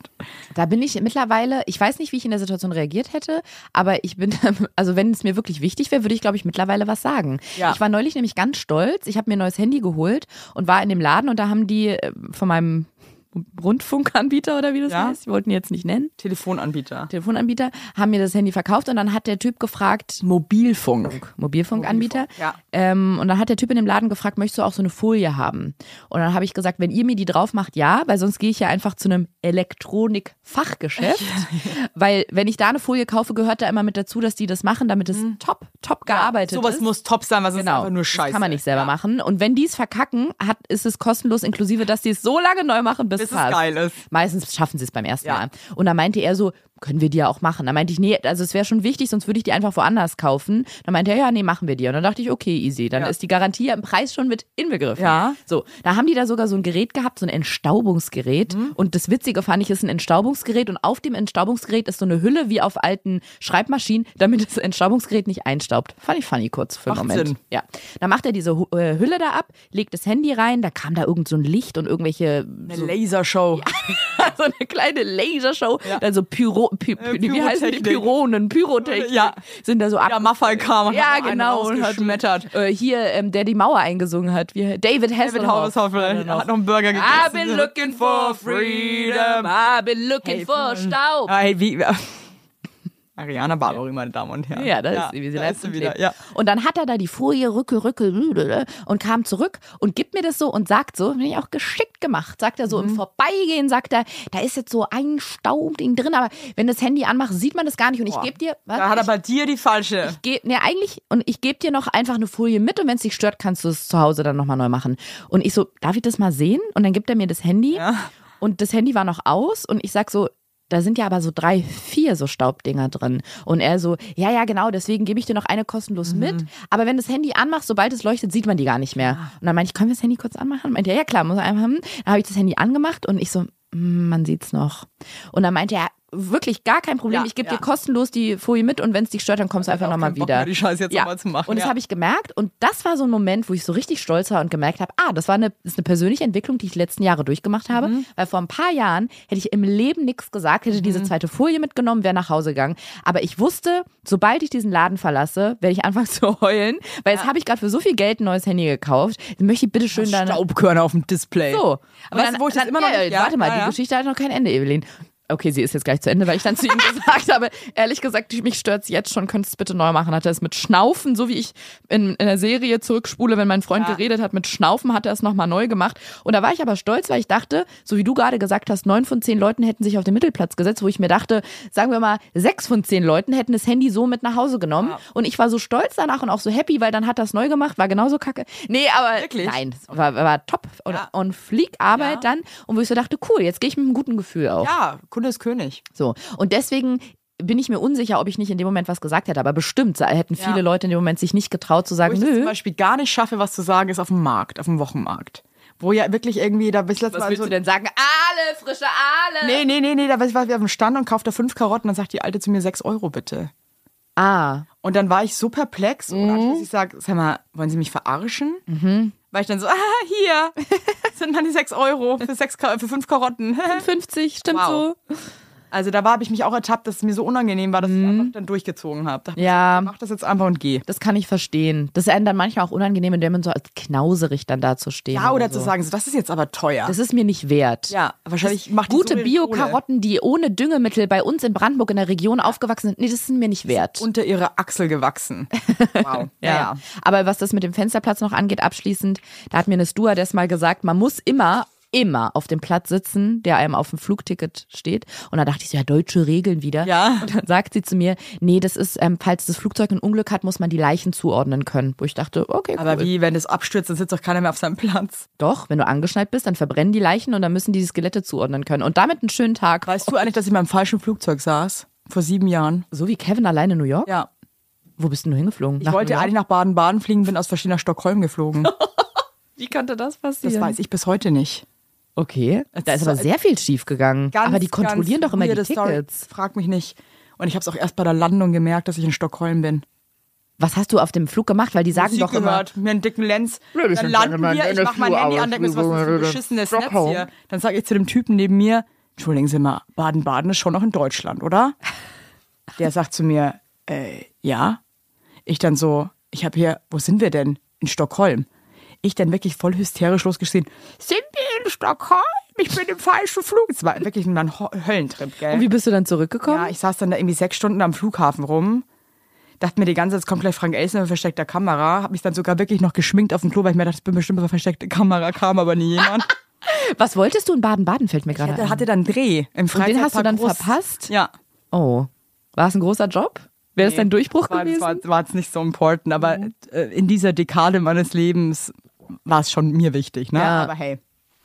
Da bin ich mittlerweile, ich weiß nicht, wie ich in der Situation reagiert hätte, aber ich bin, also wenn es mir wirklich wichtig wäre, würde ich, glaube ich, mittlerweile was sagen. Ja. Ich war neulich nämlich ganz stolz. Ich habe mir ein neues Handy geholt und war in dem Laden und da haben die äh, von meinem Rundfunkanbieter oder wie das Ja. heißt, wir wollten ihn jetzt nicht nennen, Telefonanbieter. Telefonanbieter, haben mir das Handy verkauft und dann hat der Typ gefragt, Mobilfunk. Mobilfunkanbieter. Mobilfunk, ja. Ähm, und dann hat der Typ in dem Laden gefragt, möchtest du auch so eine Folie haben? Und dann habe ich gesagt, wenn ihr mir die drauf macht, ja, weil sonst gehe ich ja einfach zu einem Elektronik-Fachgeschäft. Weil wenn ich da eine Folie kaufe, gehört da immer mit dazu, dass die das machen, damit es top, top gearbeitet Sowas ist. muss top sein, was ist Genau, einfach nur scheiße. das kann man nicht selber ja. machen. Und wenn die es verkacken, hat, ist es kostenlos, inklusive, dass die es so lange neu machen, bis, Bis es geil ist. Meistens schaffen sie es beim ersten Ja. Mal. Und da meinte er so, können wir die ja auch machen. Da meinte ich, nee, also es wäre schon wichtig, sonst würde ich die einfach woanders kaufen. Dann meinte er, ja, nee, machen wir die. Und dann dachte ich, okay, easy. Dann Ja. ist die Garantie im Preis schon mit inbegriffen. Ja. So, da haben die da sogar so ein Gerät gehabt, so ein Entstaubungsgerät. Mhm. Und das Witzige fand ich, ist ein Entstaubungsgerät und auf dem Entstaubungsgerät ist so eine Hülle wie auf alten Schreibmaschinen, damit das Entstaubungsgerät nicht einstaubt. Fand ich funny kurz für einen Macht Moment. Sinn. Ja. Dann macht er diese äh, Hülle da ab, legt das Handy rein, da kam da irgend so ein Licht und irgendwelche Eine Lasershow. so eine kleine Lasershow, Ja. dann so Pyro, Py, Äh, Py, wie heißen die Pyrotechnik. Pyronen, Pyrotechnik, Ja. sind da so ab. Der Maffei kam und ja, hat genau. und hat-. Äh, hier, ähm, der die Mauer eingesungen hat, wie, David Hasselhoff. David Hasselhoff Hat er hat noch einen Burger gegessen. I've been looking for freedom. I've been looking Hey, for Staub. Ah, Hey, wie, Ariana Barbary, meine Damen und Herren. Ja, da ist sie, wie sie da ist sie wieder. Ja. Und dann hat er da die Folie Rücke, Rücke und kam zurück und gibt mir das so und sagt so, finde ich auch geschickt gemacht, sagt er so Mhm. im Vorbeigehen, sagt er, da ist jetzt so ein Staubding drin, aber wenn das Handy anmacht, sieht man das gar nicht und ich Boah. gebe dir, was? Da hat er ich, bei dir die falsche. ge nee, eigentlich, und ich gebe dir noch einfach eine Folie mit und wenn es dich stört, kannst du es zu Hause dann nochmal neu machen. Und ich so, darf ich das mal sehen? Und dann gibt er mir das Handy Ja. und das Handy war noch aus und ich sag so, da sind ja aber so drei, vier so Staubdinger drin. Und er so, ja, ja, genau, deswegen gebe ich dir noch eine kostenlos mit. Aber wenn das Handy anmacht, sobald es leuchtet, sieht man die gar nicht mehr. Und dann meinte ich, können wir das Handy kurz anmachen? Meinte er, ja klar, muss er einfach, hm. Dann habe ich das Handy angemacht und ich so, hm, man sieht's noch. Und dann meinte er, wirklich gar kein Problem, Ja, ich gebe ja. dir kostenlos die Folie mit und wenn es dich stört, dann kommst du einfach nochmal Bock wieder. mehr, die Scheiße jetzt ja. nochmal zu machen, Und das habe ich gemerkt und das war so ein Moment, wo ich so richtig stolz war und gemerkt habe, ah, das war eine, ist eine persönliche Entwicklung, die ich die letzten Jahre durchgemacht habe, Mhm. weil vor ein paar Jahren hätte ich im Leben nichts gesagt, hätte diese zweite Folie mitgenommen, wäre nach Hause gegangen. Aber ich wusste, sobald ich diesen Laden verlasse, werde ich anfangen zu heulen, weil jetzt habe ich gerade für so viel Geld ein neues Handy gekauft. Dann möchte ich bitte schön dann Staubkörner auf dem Display. so. Aber weißt du, wo ich das immer noch nicht- Warte mal, die. Geschichte hat noch kein Ende, Evelyn. Okay, sie ist jetzt gleich zu Ende, weil ich dann zu ihm gesagt habe, ehrlich gesagt, mich stört's jetzt schon, könntest du es bitte neu machen. Hat er es mit Schnaufen, so wie ich in, in der Serie zurückspule, wenn mein Freund Ja. geredet hat, mit Schnaufen hat er es nochmal neu gemacht. Und da war ich aber stolz, weil ich dachte, so wie du gerade gesagt hast, neun von zehn Leuten hätten sich auf den Mittelplatz gesetzt, wo ich mir dachte, sagen wir mal, sechs von zehn Leuten hätten das Handy so mit nach Hause genommen. Ja. Und ich war so stolz danach und auch so happy, weil dann hat er es neu gemacht, war genauso kacke. Nee, aber Wirklich? nein, war, war top und Ja. on fleek Arbeit Ja. dann. Und wo ich so dachte, cool, jetzt gehe ich mit einem guten Gefühl auf. Ja, Kunde ist König. So. Und deswegen bin ich mir unsicher, ob ich nicht in dem Moment was gesagt hätte. Aber bestimmt hätten Ja. viele Leute in dem Moment sich nicht getraut zu Wo sagen, ich das zum nö. Beispiel gar nicht schaffe, was zu sagen, ist auf dem Markt, auf dem Wochenmarkt. Wo ja wirklich irgendwie, da bis letztes Was Mal willst so, du denn sagen? Aale, frische Aale. Nee, nee, nee, nee, da war ich auf dem Stand und kaufte fünf Karotten, dann sagt die Alte zu mir sechs Euro bitte. Ah. Und dann war ich so perplex und Mhm. anschließend ich sag, sag mal, wollen Sie mich verarschen? Weil ich dann so, ah, hier sind meine sechs Euro für, sechs, für fünf Karotten. 50, stimmt Wow. so. Also da habe ich mich auch ertappt, dass es mir so unangenehm war, dass ich einfach dann durchgezogen habe. Mhm. Ja. Mach das jetzt einfach und geh. Das kann ich verstehen. Das ist einem dann manchmal auch unangenehm, dem man so als knauserig dann da zu stehen. Ja, oder so. zu sagen, so, das ist jetzt aber teuer. Das ist mir nicht wert. ja, wahrscheinlich macht die Gute so. Bio-Karotten, die ohne Düngemittel bei uns in Brandenburg in der Region aufgewachsen sind, nee, das ist mir nicht wert. unter ihre Achsel gewachsen. Wow. Ja. Naja. Aber was das mit dem Fensterplatz noch angeht, abschließend, da hat mir eine Stewardess mal gesagt, man muss immer, immer auf dem Platz sitzen, der einem auf dem Flugticket steht. Und da dachte ich so, ja, deutsche Regeln wieder. Ja. Und dann sagt sie zu mir, nee, das ist, ähm, falls das Flugzeug ein Unglück hat, muss man die Leichen zuordnen können. Wo ich dachte, okay, cool. Aber wie, wenn es abstürzt, dann sitzt doch keiner mehr auf seinem Platz. Doch, wenn du angeschnallt bist, dann verbrennen die Leichen und dann müssen die die Skelette zuordnen können. Und damit einen schönen Tag. Weißt du eigentlich, dass ich mal im falschen Flugzeug saß? Vor sieben Jahren. So wie Kevin alleine in New York? Ja. Wo bist denn du hingeflogen? Ich wollte eigentlich nach Baden-Baden fliegen, bin aus verschiedener Stockholm geflogen. Wie konnte das passieren? Das weiß ich bis heute nicht. Okay. Da ist aber sehr viel schief gegangen. Ganz, aber die kontrollieren doch immer die weirde Story. Tickets. Frag mich nicht. Und ich habe es auch erst bei der Landung gemerkt, dass ich in Stockholm bin. Was hast du auf dem Flug gemacht? Weil die sagen Musik doch immer. gehört, mir einen dicken Lenz. Ladies Dann and landen wir, ich in a mach mein Handy an, denke mir, was ist das für ein beschissenes Netz hier? Dann sage ich zu dem Typen neben mir, entschuldigen Sie mal, Baden-Baden ist schon noch in Deutschland, oder? Der sagt zu mir, äh, ja. Ich dann so, ich habe hier, wo sind wir denn? In Stockholm. Ich dann wirklich voll hysterisch losgeschrien, sind wir in Stockholm? Ich bin im falschen Flug. Es war wirklich ein Höllentrip, gell? Und wie bist du dann zurückgekommen? Ja, ich saß dann da irgendwie sechs Stunden am Flughafen rum. Dachte mir die ganze Zeit, jetzt kommt gleich Frank Elsner mit versteckter Kamera. Hab mich dann sogar wirklich noch geschminkt auf dem Klo, weil ich mir dachte, ich bin bestimmt eine versteckte Kamera, kam aber nie jemand. Was wolltest du in Baden-Baden, fällt mir gerade ein. hatte dann Dreh im Und den hast du Freizeitpark dann Brust. verpasst? Ja. Oh. War es ein großer Job? Wäre das dein Durchbruch war, gewesen? War, jetzt nicht so important, aber äh, in dieser Dekade meines Lebens war es schon mir wichtig, ne? Ja. Aber hey.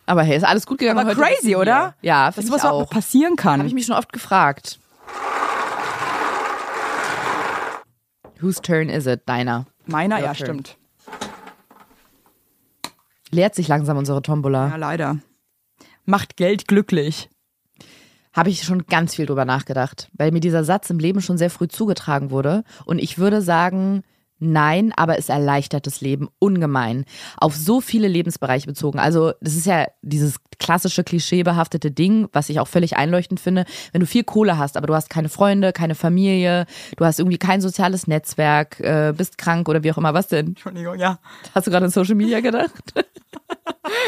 Aber hey, ist alles gut gegangen. Aber heute crazy, oder? Ja, das ist was auch passieren kann. Habe ich mich schon oft gefragt. Whose turn is it? Deiner. Meiner, Your ja, turn. stimmt. Leert sich langsam unsere Tombola. Ja, leider. Macht Geld glücklich. Habe ich schon ganz viel drüber nachgedacht, weil mir dieser Satz im Leben schon sehr früh zugetragen wurde. Und ich würde sagen, nein, aber es erleichtert das Leben ungemein. Auf so viele Lebensbereiche bezogen. Also, das ist ja dieses klassische klischeebehaftete Ding, was ich auch völlig einleuchtend finde. Wenn du viel Kohle hast, aber du hast keine Freunde, keine Familie, du hast irgendwie kein soziales Netzwerk, äh, bist krank oder wie auch immer, was denn? Entschuldigung, ja. Hast du gerade an Social Media gedacht?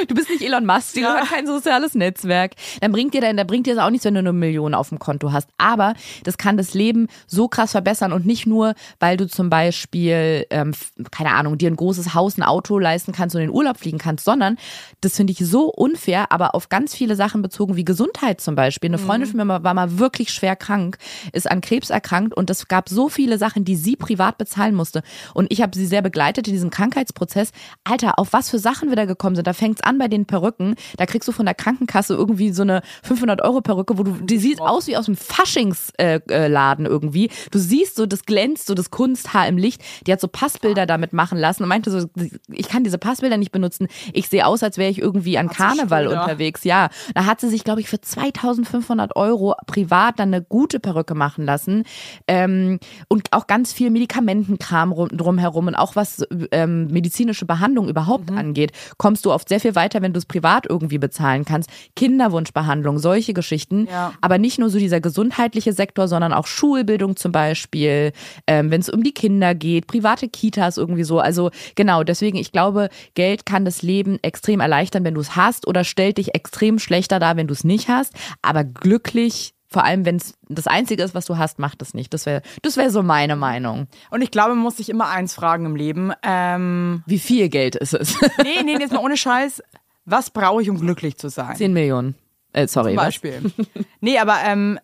Du bist nicht Elon Musk, du Ja. hast kein soziales Netzwerk. Dann bringt dir dann, da bringt dir das auch nichts, wenn du eine Million auf dem Konto hast. Aber das kann das Leben so krass verbessern und nicht nur, weil du zum Beispiel, ähm, f- keine Ahnung, dir ein großes Haus, ein Auto leisten kannst und in den Urlaub fliegen kannst, sondern das finde ich so unfair, aber auf ganz viele Sachen bezogen, wie Gesundheit zum Beispiel. Eine Freundin von mir war mal wirklich schwer krank, ist an Krebs erkrankt und es gab so viele Sachen, die sie privat bezahlen musste. Und ich habe sie sehr begleitet in diesem Krankheitsprozess. Alter, auf was für Sachen wir da gekommen sind. Da fängt's an bei den Perücken. Da kriegst du von der Krankenkasse irgendwie so eine 500 Euro Perücke, wo du, die sieht aus wie aus dem Faschingsladen äh, Laden irgendwie. Du siehst so, das glänzt, so das Kunsthaar im Licht. Die hat so Passbilder damit machen lassen und meinte so, ich kann diese Passbilder nicht benutzen. Ich sehe aus, als wäre ich irgendwie an Karneval unterwegs. Ja, da hat sie sich, glaube ich, für 2500 Euro privat dann eine gute Perücke machen lassen. Ähm, und auch ganz viel Medikamentenkram rum, drumherum und auch was ähm, medizinische Behandlung überhaupt angeht, kommst du oft sehr viel weiter, wenn du es privat irgendwie bezahlen kannst. Kinderwunschbehandlung, solche Geschichten. Ja. Aber nicht nur so dieser gesundheitliche Sektor, sondern auch Schulbildung zum Beispiel, ähm, wenn es um die Kinder geht, private Kitas irgendwie so. Also genau, deswegen, ich glaube, Geld kann das Leben extrem erleichtern, wenn du es hast oder stellt dich extrem schlechter dar, wenn du es nicht hast. Aber glücklich, vor allem wenn es das Einzige ist, was du hast, macht es nicht. Das wäre das wär so meine Meinung. Und ich glaube, man muss sich immer eins fragen im Leben. Ähm, Wie viel Geld ist es? nee, nee, jetzt mal ohne Scheiß. Was brauche ich, um glücklich zu sein? 10 Millionen. Äh, sorry. Zum was? Beispiel. nee, aber ähm,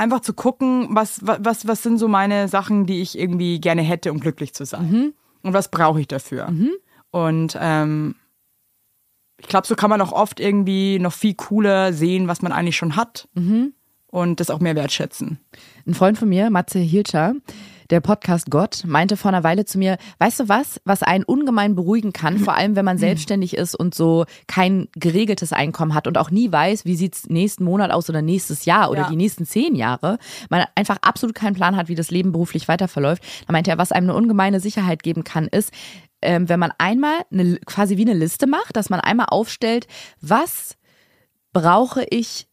einfach zu gucken, was, wa- was, was sind so meine Sachen, die ich irgendwie gerne hätte, um glücklich zu sein. Mhm. Und was brauche ich dafür? Und ähm, ich glaube, so kann man auch oft irgendwie noch viel cooler sehen, was man eigentlich schon hat. Mhm. Und das auch mehr wertschätzen. Ein Freund von mir, Matze Hilscher, der Podcast Gott, meinte vor einer Weile zu mir, weißt du was, was einen ungemein beruhigen kann, vor allem wenn man selbstständig ist und so kein geregeltes Einkommen hat und auch nie weiß, wie sieht's nächsten Monat aus oder nächstes Jahr oder Ja. die nächsten zehn Jahre, man einfach absolut keinen Plan hat, wie das Leben beruflich weiter verläuft. Da meinte er, was einem eine ungemeine Sicherheit geben kann, ist, ähm, wenn man einmal eine, quasi wie eine Liste macht, dass man einmal aufstellt, was brauche ich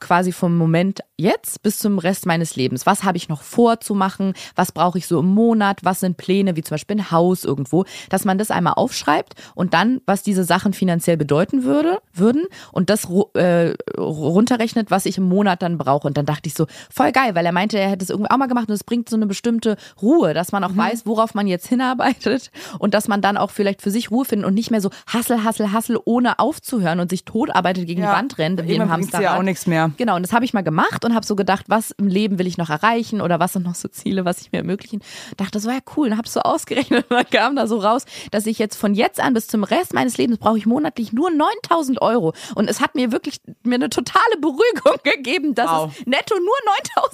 quasi vom Moment jetzt bis zum Rest meines Lebens. Was habe ich noch vorzumachen? Was brauche ich so im Monat? Was sind Pläne, wie zum Beispiel ein Haus irgendwo? Dass man das einmal aufschreibt und dann, was diese Sachen finanziell bedeuten würde, würden und das äh, runterrechnet, was ich im Monat dann brauche. Und dann dachte ich so, voll geil, weil er meinte, er hätte es irgendwie auch mal gemacht und es bringt so eine bestimmte Ruhe, dass man auch weiß, worauf man jetzt hinarbeitet und dass man dann auch vielleicht für sich Ruhe findet und nicht mehr so Hassel, Hassel, Hassel, ohne aufzuhören und sich totarbeitet gegen die Wand rennt, wie im Hamsterrad. ja auch nichts mehr. Genau, und das habe ich mal gemacht und habe so gedacht, was im Leben will ich noch erreichen oder was sind noch so Ziele, was ich mir ermöglichen. Dachte, das war ja cool und habe so ausgerechnet und dann kam da so raus, dass ich jetzt von jetzt an bis zum Rest meines Lebens brauche ich monatlich nur 9000 Euro. Und es hat mir wirklich mir eine totale Beruhigung gegeben, dass Wow. es netto nur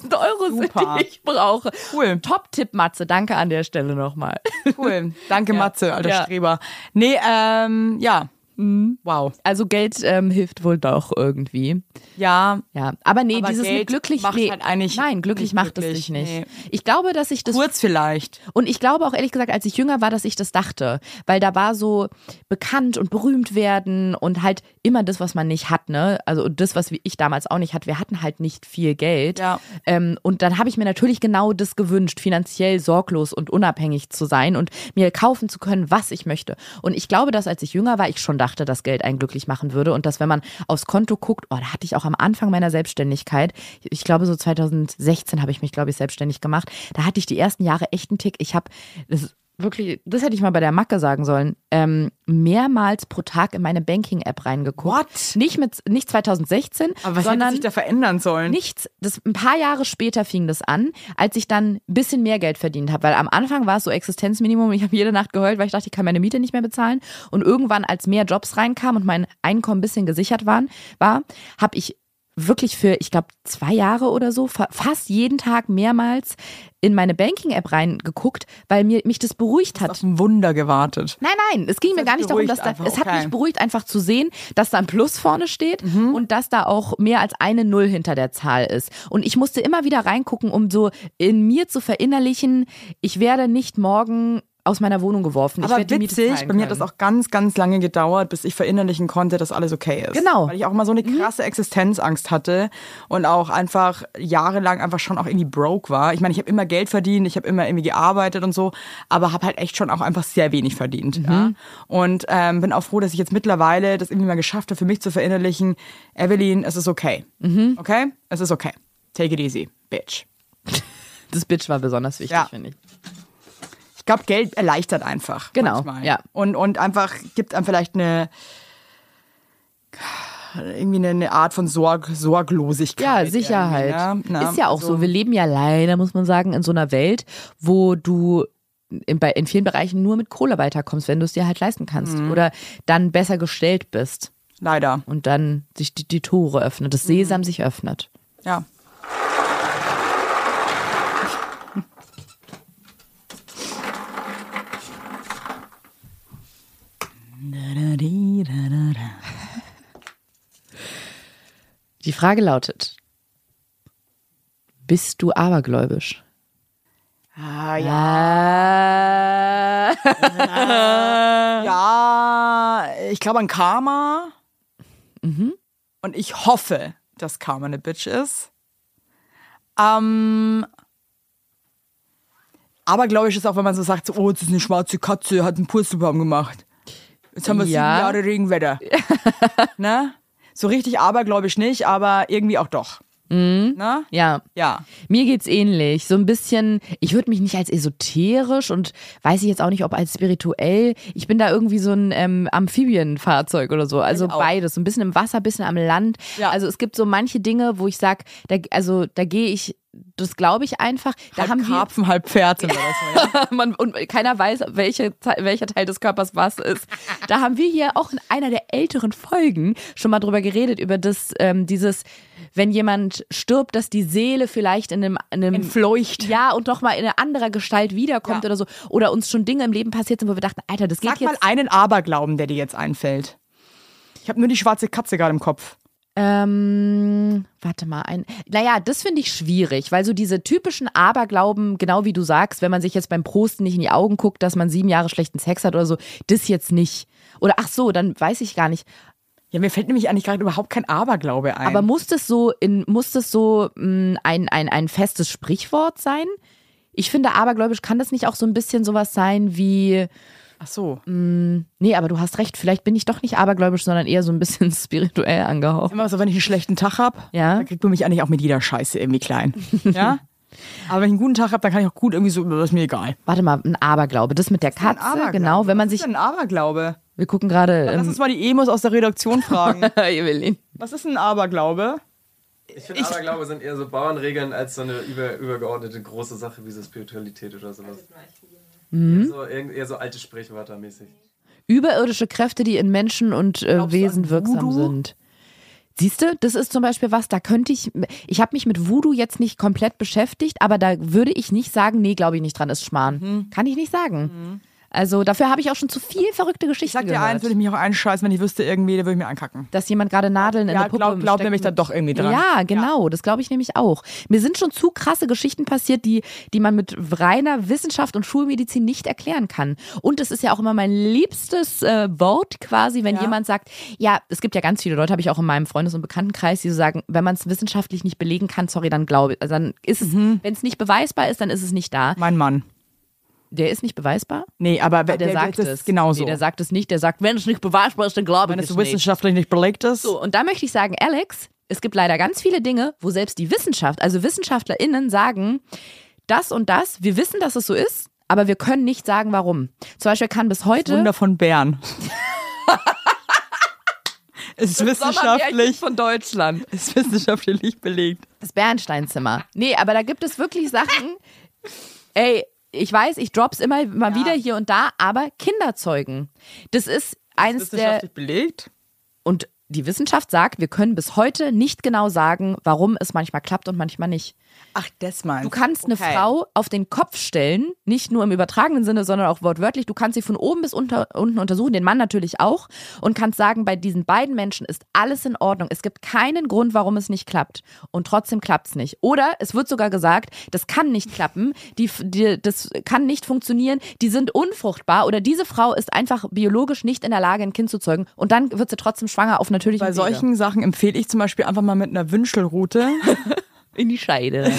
9000 Euro Super. sind, die ich brauche. Cool. Top-Tipp, Matze. Danke an der Stelle nochmal. Cool. Danke, Matze, alter Ja. Streber. Nee, ähm, ja. Wow. Also Geld ähm, hilft wohl doch irgendwie. Ja, Ja, aber nee, Aber dieses Geld mit glücklich, macht nee, halt eigentlich nein, glücklich macht es glücklich, dich nicht. nee. Ich glaube, dass ich das kurz vielleicht. und ich glaube auch ehrlich gesagt, als ich jünger war, dass ich das dachte, weil da war so bekannt und berühmt werden und halt immer das, was man nicht hat, ne? Also das, was ich damals auch nicht hatte. Wir hatten halt nicht viel Geld. Ja. Ähm, und dann habe ich mir natürlich genau das gewünscht, finanziell sorglos und unabhängig zu sein und mir kaufen zu können, was ich möchte. Und ich glaube, dass als ich jünger war, ich schon dachte, dass Geld einen glücklich machen würde und dass wenn man aufs Konto guckt, oh, da hatte ich auch am Anfang meiner Selbstständigkeit, ich glaube so 2016 habe ich mich, glaube ich, selbstständig gemacht, da hatte ich die ersten Jahre echt einen Tick. Ich habe das wirklich, das hätte ich mal bei der Macke sagen sollen, ähm, mehrmals pro Tag in meine Banking-App reingeguckt. What? Nicht mit, nicht 2016, Aber was sondern hätte sich da verändern sollen? Nichts. Das, ein paar Jahre später fing das an, als ich dann ein bisschen mehr Geld verdient habe. Weil am Anfang war es so Existenzminimum. Ich habe jede Nacht geheult, weil ich dachte, ich kann meine Miete nicht mehr bezahlen. Und irgendwann, als mehr Jobs reinkamen und mein Einkommen ein bisschen gesichert waren, war, habe ich wirklich für, ich glaube, zwei Jahre oder so, fa fast jeden Tag mehrmals in meine Banking-App reingeguckt, weil mir, mich das beruhigt hat. Auf ein Wunder gewartet. Nein, nein, es ging mir hat gar nicht darum, dass da, einfach, es hat okay. mich beruhigt, einfach zu sehen, dass da ein Plus vorne steht Mhm. und dass da auch mehr als eine Null hinter der Zahl ist. Und ich musste immer wieder reingucken, um so in mir zu verinnerlichen, ich werde nicht morgen aus meiner Wohnung geworfen. ich Aber Miete witzig, bei mir hat das auch ganz, ganz lange gedauert, bis ich verinnerlichen konnte, dass alles okay ist. Genau. Weil ich auch mal so eine krasse Existenzangst hatte und auch einfach jahrelang einfach schon auch irgendwie broke war. Ich meine, ich habe immer Geld verdient, ich habe immer irgendwie gearbeitet und so, aber habe halt echt schon auch einfach sehr wenig verdient. Ja? Und ähm, bin auch froh, dass ich jetzt mittlerweile das irgendwie mal geschafft habe, für mich zu verinnerlichen, Evelyn, es ist okay. Okay? Es ist okay. Take it easy, bitch. Das Bitch war besonders wichtig, Ja. finde ich. Glaube, Geld erleichtert einfach. Genau, Manchmal. ja. Und, und einfach gibt einem vielleicht eine irgendwie eine, eine Art von Sorg, Sorglosigkeit. Ja, Sicherheit. ne? Na, ist ja auch so. Wir leben ja leider, muss man sagen, in so einer Welt, wo du in, in vielen Bereichen nur mit Kohle weiterkommst, wenn du es dir halt leisten kannst. Mhm. Oder dann besser gestellt bist. Leider. Und dann sich die, die Tore öffnet, das Sesam sich öffnet. Ja. Die Frage lautet: Bist du abergläubisch? Ah, ja. Ah. Ja, ich glaube an Karma. Und ich hoffe, dass Karma eine Bitch ist. Ähm, aber glaube ich, ist auch, wenn man so sagt, so, oh, jetzt ist eine schwarze Katze, hat einen Purzelbaum gemacht. Jetzt haben wir Ja. sieben Jahre Regenwetter. ne? So richtig abergläubisch nicht, aber irgendwie auch doch. Ne? Ja. Ja. Mir geht's ähnlich. So ein bisschen, ich würde mich nicht als esoterisch und weiß ich jetzt auch nicht, ob als spirituell. Ich bin da irgendwie so ein ähm, Amphibienfahrzeug oder so. Also Ich beides. So ein bisschen im Wasser, ein bisschen am Land. Ja. Also es gibt so manche Dinge, wo ich sag, da, also da gehe ich, das glaube ich einfach. Da halb haben wir, Karpfen, halb Pferd sind wir das. Ja. man, und keiner weiß, welche, welcher Teil des Körpers was ist. Da haben wir hier auch in einer der älteren Folgen schon mal drüber geredet, über das, ähm, dieses, wenn jemand stirbt, dass die Seele vielleicht in einem, in einem Entfleucht. ja, und doch mal in einer anderer Gestalt wiederkommt Ja. oder so. Oder uns schon Dinge im Leben passiert sind, wo wir dachten, Alter, das geht Sag mal jetzt. einen Aberglauben, der dir jetzt einfällt. Ich habe nur die schwarze Katze gerade im Kopf. Ähm, warte mal, ein. Naja, das finde ich schwierig, weil so diese typischen Aberglauben, genau wie du sagst, wenn man sich jetzt beim Prosten nicht in die Augen guckt, dass man sieben Jahre schlechten Sex hat oder so, das jetzt nicht. Oder ach so, dann weiß ich gar nicht. Ja, mir fällt nämlich eigentlich gerade überhaupt kein Aberglaube ein. Aber muss das so in, muss das so mh, ein, ein, ein festes Sprichwort sein? Ich finde, abergläubisch kann das nicht auch so ein bisschen sowas sein wie, Ach so. nee, aber du hast recht, vielleicht bin ich doch nicht abergläubisch, sondern eher so ein bisschen spirituell angehaucht. Immer so, wenn ich einen schlechten Tag habe, Ja. dann kriegt man mich eigentlich auch mit jeder Scheiße irgendwie klein. ja? Aber wenn ich einen guten Tag habe, dann kann ich auch gut irgendwie so, das ist mir egal. Warte mal, ein Aberglaube, das mit der Katze, genau, wenn man Was sich, ist denn ein Aberglaube? wir gucken gerade, Lass ähm, uns mal die Emos aus der Redaktion fragen. Evelyn. Was ist ein Aberglaube? Ich finde Aberglaube sind eher so Bauernregeln als so eine über, übergeordnete große Sache wie so Spiritualität oder sowas. Mhm. Eher, so, eher, so alte Sprichwörter mäßig. Überirdische Kräfte, die in Menschen und äh, Wesen wirksam sind. Siehst du, das ist zum Beispiel was, da könnte ich, ich habe mich mit Voodoo jetzt nicht komplett beschäftigt, aber da würde ich nicht sagen, nee, glaube ich nicht dran, ist Schmarrn. Mhm. Kann ich nicht sagen. Also dafür habe ich auch schon zu viel verrückte Ich Geschichten sag dir gehört. eins, würde ich mich auch einscheißen, wenn ich wüsste irgendwie, da würde ich mir ankacken. dass jemand gerade Nadeln in Ja, der Puppe glaub, glaub steckt nämlich da doch irgendwie dran. Ja, genau, das glaube ich nämlich auch. Mir sind schon zu krasse Geschichten passiert, die, die man mit reiner Wissenschaft und Schulmedizin nicht erklären kann. Und es ist ja auch immer mein liebstes äh, Wort quasi, wenn Ja. jemand sagt, ja, es gibt ja ganz viele Leute, habe ich auch in meinem Freundes- und Bekanntenkreis, die so sagen, wenn man es wissenschaftlich nicht belegen kann, sorry, dann glaube ich, also dann ist es, Mhm. wenn es nicht beweisbar ist, dann ist es nicht da. Mein Mann. Der ist nicht beweisbar? Nee, aber wer- Der, sagt das es. genauso. Nee, der sagt es nicht. Der sagt, wenn es nicht beweisbar ist, dann glaube wenn ich es es nicht. wissenschaftlich nicht belegt ist. So, und da möchte ich sagen, Alex, es gibt leider ganz viele Dinge, wo selbst die Wissenschaft, also WissenschaftlerInnen sagen, das und das, wir wissen, dass es so ist, aber wir können nicht sagen, warum. Zum Beispiel kann bis heute. Wunder von Bern. ist wissenschaftlich, von Deutschland. ist wissenschaftlich belegt. Das Bernsteinzimmer. Nee, aber da gibt es wirklich Sachen. Ey, ich weiß, ich drop's immer mal wieder hier und da, aber Kinderzeugen. Das ist eines der. Wissenschaftlich belegt? Und die Wissenschaft sagt, wir können bis heute nicht genau sagen, warum es manchmal klappt und manchmal nicht. Ach, das meinst Du kannst eine Frau auf den Kopf stellen, nicht nur im übertragenen Sinne, sondern auch wortwörtlich. Du kannst sie von oben bis unter, unten untersuchen, den Mann natürlich auch, und kannst sagen, bei diesen beiden Menschen ist alles in Ordnung. Es gibt keinen Grund, warum es nicht klappt. Und trotzdem klappt es nicht. Oder es wird sogar gesagt, das kann nicht klappen, die, die, das kann nicht funktionieren, die sind unfruchtbar oder diese Frau ist einfach biologisch nicht in der Lage, ein Kind zu zeugen. Und dann wird sie trotzdem schwanger auf natürlichem Bei Wege. solchen Sachen empfehle ich zum Beispiel einfach mal mit einer Wünschelrute. in die Scheide.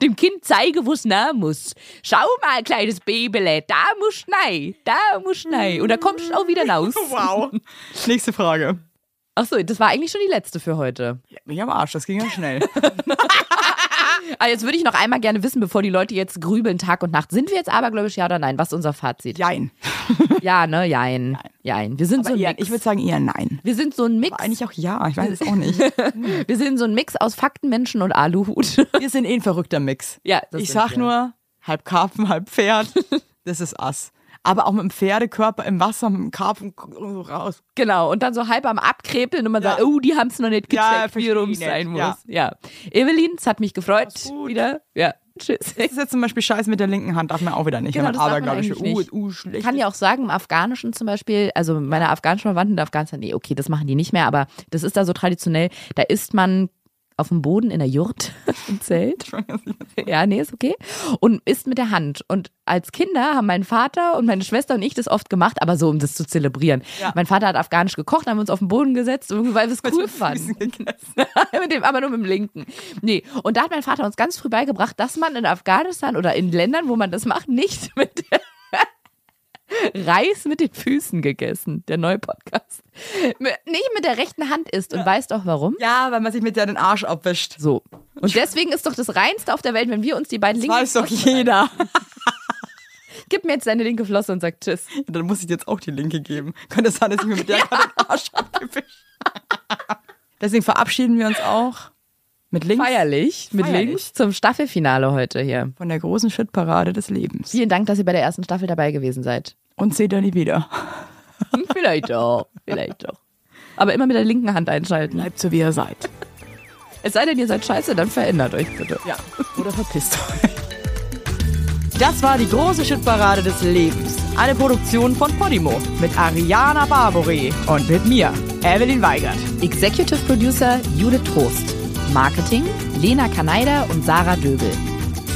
Dem Kind zeige, wo es nah muss. Schau mal, kleines Babyle, da musst nein, da musst nein. Und da kommst du auch wieder raus. wow. Nächste Frage. Ach so, das war eigentlich schon die letzte für heute. Ja, mich am Arsch, das ging ja schnell. Aber jetzt würde ich noch einmal gerne wissen, bevor die Leute jetzt grübeln Tag und Nacht. Sind wir jetzt abergläubisch, ja oder nein? Was ist unser Fazit? Jein. Ja, ne? Jein. Jein. Wir sind Aber so ein eher, Mix. ich würde sagen eher nein. wir sind so ein Mix. Aber eigentlich auch ja, ich weiß es auch nicht. Wir sind so ein Mix aus Faktenmenschen und Aluhut. Wir sind eh ein verrückter Mix. Ja, ich sag wir. nur, halb Karpfen, halb Pferd. Das ist Ass. Aber auch mit dem Pferdekörper im Wasser, mit dem Karpfen so raus. Genau, und dann so halb am Abkrepeln und man Ja. sagt, oh, die haben es noch nicht Ja, gecheckt, wie versteh rum ich es sein muss. Ja. Evelyn, es hat mich gefreut. Wieder. Ja, tschüss. Das ist jetzt zum Beispiel Scheiß mit der linken Hand, darf man auch wieder nicht. Genau, das man abergläubische, eigentlich uh, uh, schlecht. Ich kann ja auch sagen, im Afghanischen zum Beispiel, also meine afghanischen Verwandten in Afghanistan, nee, okay, das machen die nicht mehr, aber das ist da so traditionell, da isst man auf dem Boden in der Jurt im Zelt. Ja, nee, ist okay. Und isst mit der Hand. Und als Kinder haben mein Vater und meine Schwester und ich das oft gemacht, aber so, um das zu zelebrieren. Ja. Mein Vater hat afghanisch gekocht, haben wir uns auf den Boden gesetzt, weil wir es cool fanden. mit dem, aber nur mit dem linken. Nee. Und da hat mein Vater uns ganz früh beigebracht, dass man in Afghanistan oder in Ländern, wo man das macht, nicht mit der Reis mit den Füßen gegessen. Der neue Podcast. Nicht mit der rechten Hand isst. Und weißt doch warum? Ja, weil man sich mit der den Arsch abwischt. So. Und deswegen ist doch das Reinste auf der Welt, wenn wir uns die beiden Das linken weiß doch jeder. Gib mir jetzt deine linke Flosse und sag Tschüss. Dann muss ich dir jetzt auch die linke geben. Könnte es sein, dass ich mir mit der gerade den Arsch abgewischt Deswegen verabschieden wir uns auch mit links Feierlich, mit Feierlich. links zum Staffelfinale heute hier. von der großen Shitparade des Lebens. Vielen Dank, dass ihr bei der ersten Staffel dabei gewesen seid. Und seht ihr nie wieder. vielleicht doch, vielleicht doch. Aber immer mit der linken Hand einschalten. Bleibt so, wie ihr seid. Es sei denn, ihr seid scheiße, dann verändert euch bitte. Ja. Oder verpisst euch. Das war die große Shitparade des Lebens. Eine Produktion von Podimo mit Ariana Barbori und mit mir, Evelyn Weigert. Executive Producer Judith Trost. Marketing Lena Kaneider und Sarah Döbel.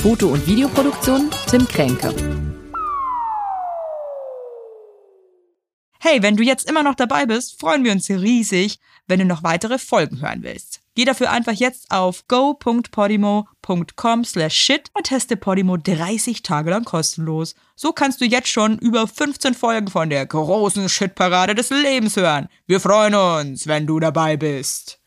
Foto- und Videoproduktion Tim Kränke. Hey, wenn du jetzt immer noch dabei bist, freuen wir uns riesig, wenn du noch weitere Folgen hören willst. Geh dafür einfach jetzt auf go.podimo.com slash shit und teste Podimo 30 Tage lang kostenlos. So kannst du jetzt schon über 15 Folgen von der großen Shitparade des Lebens hören. Wir freuen uns, wenn du dabei bist.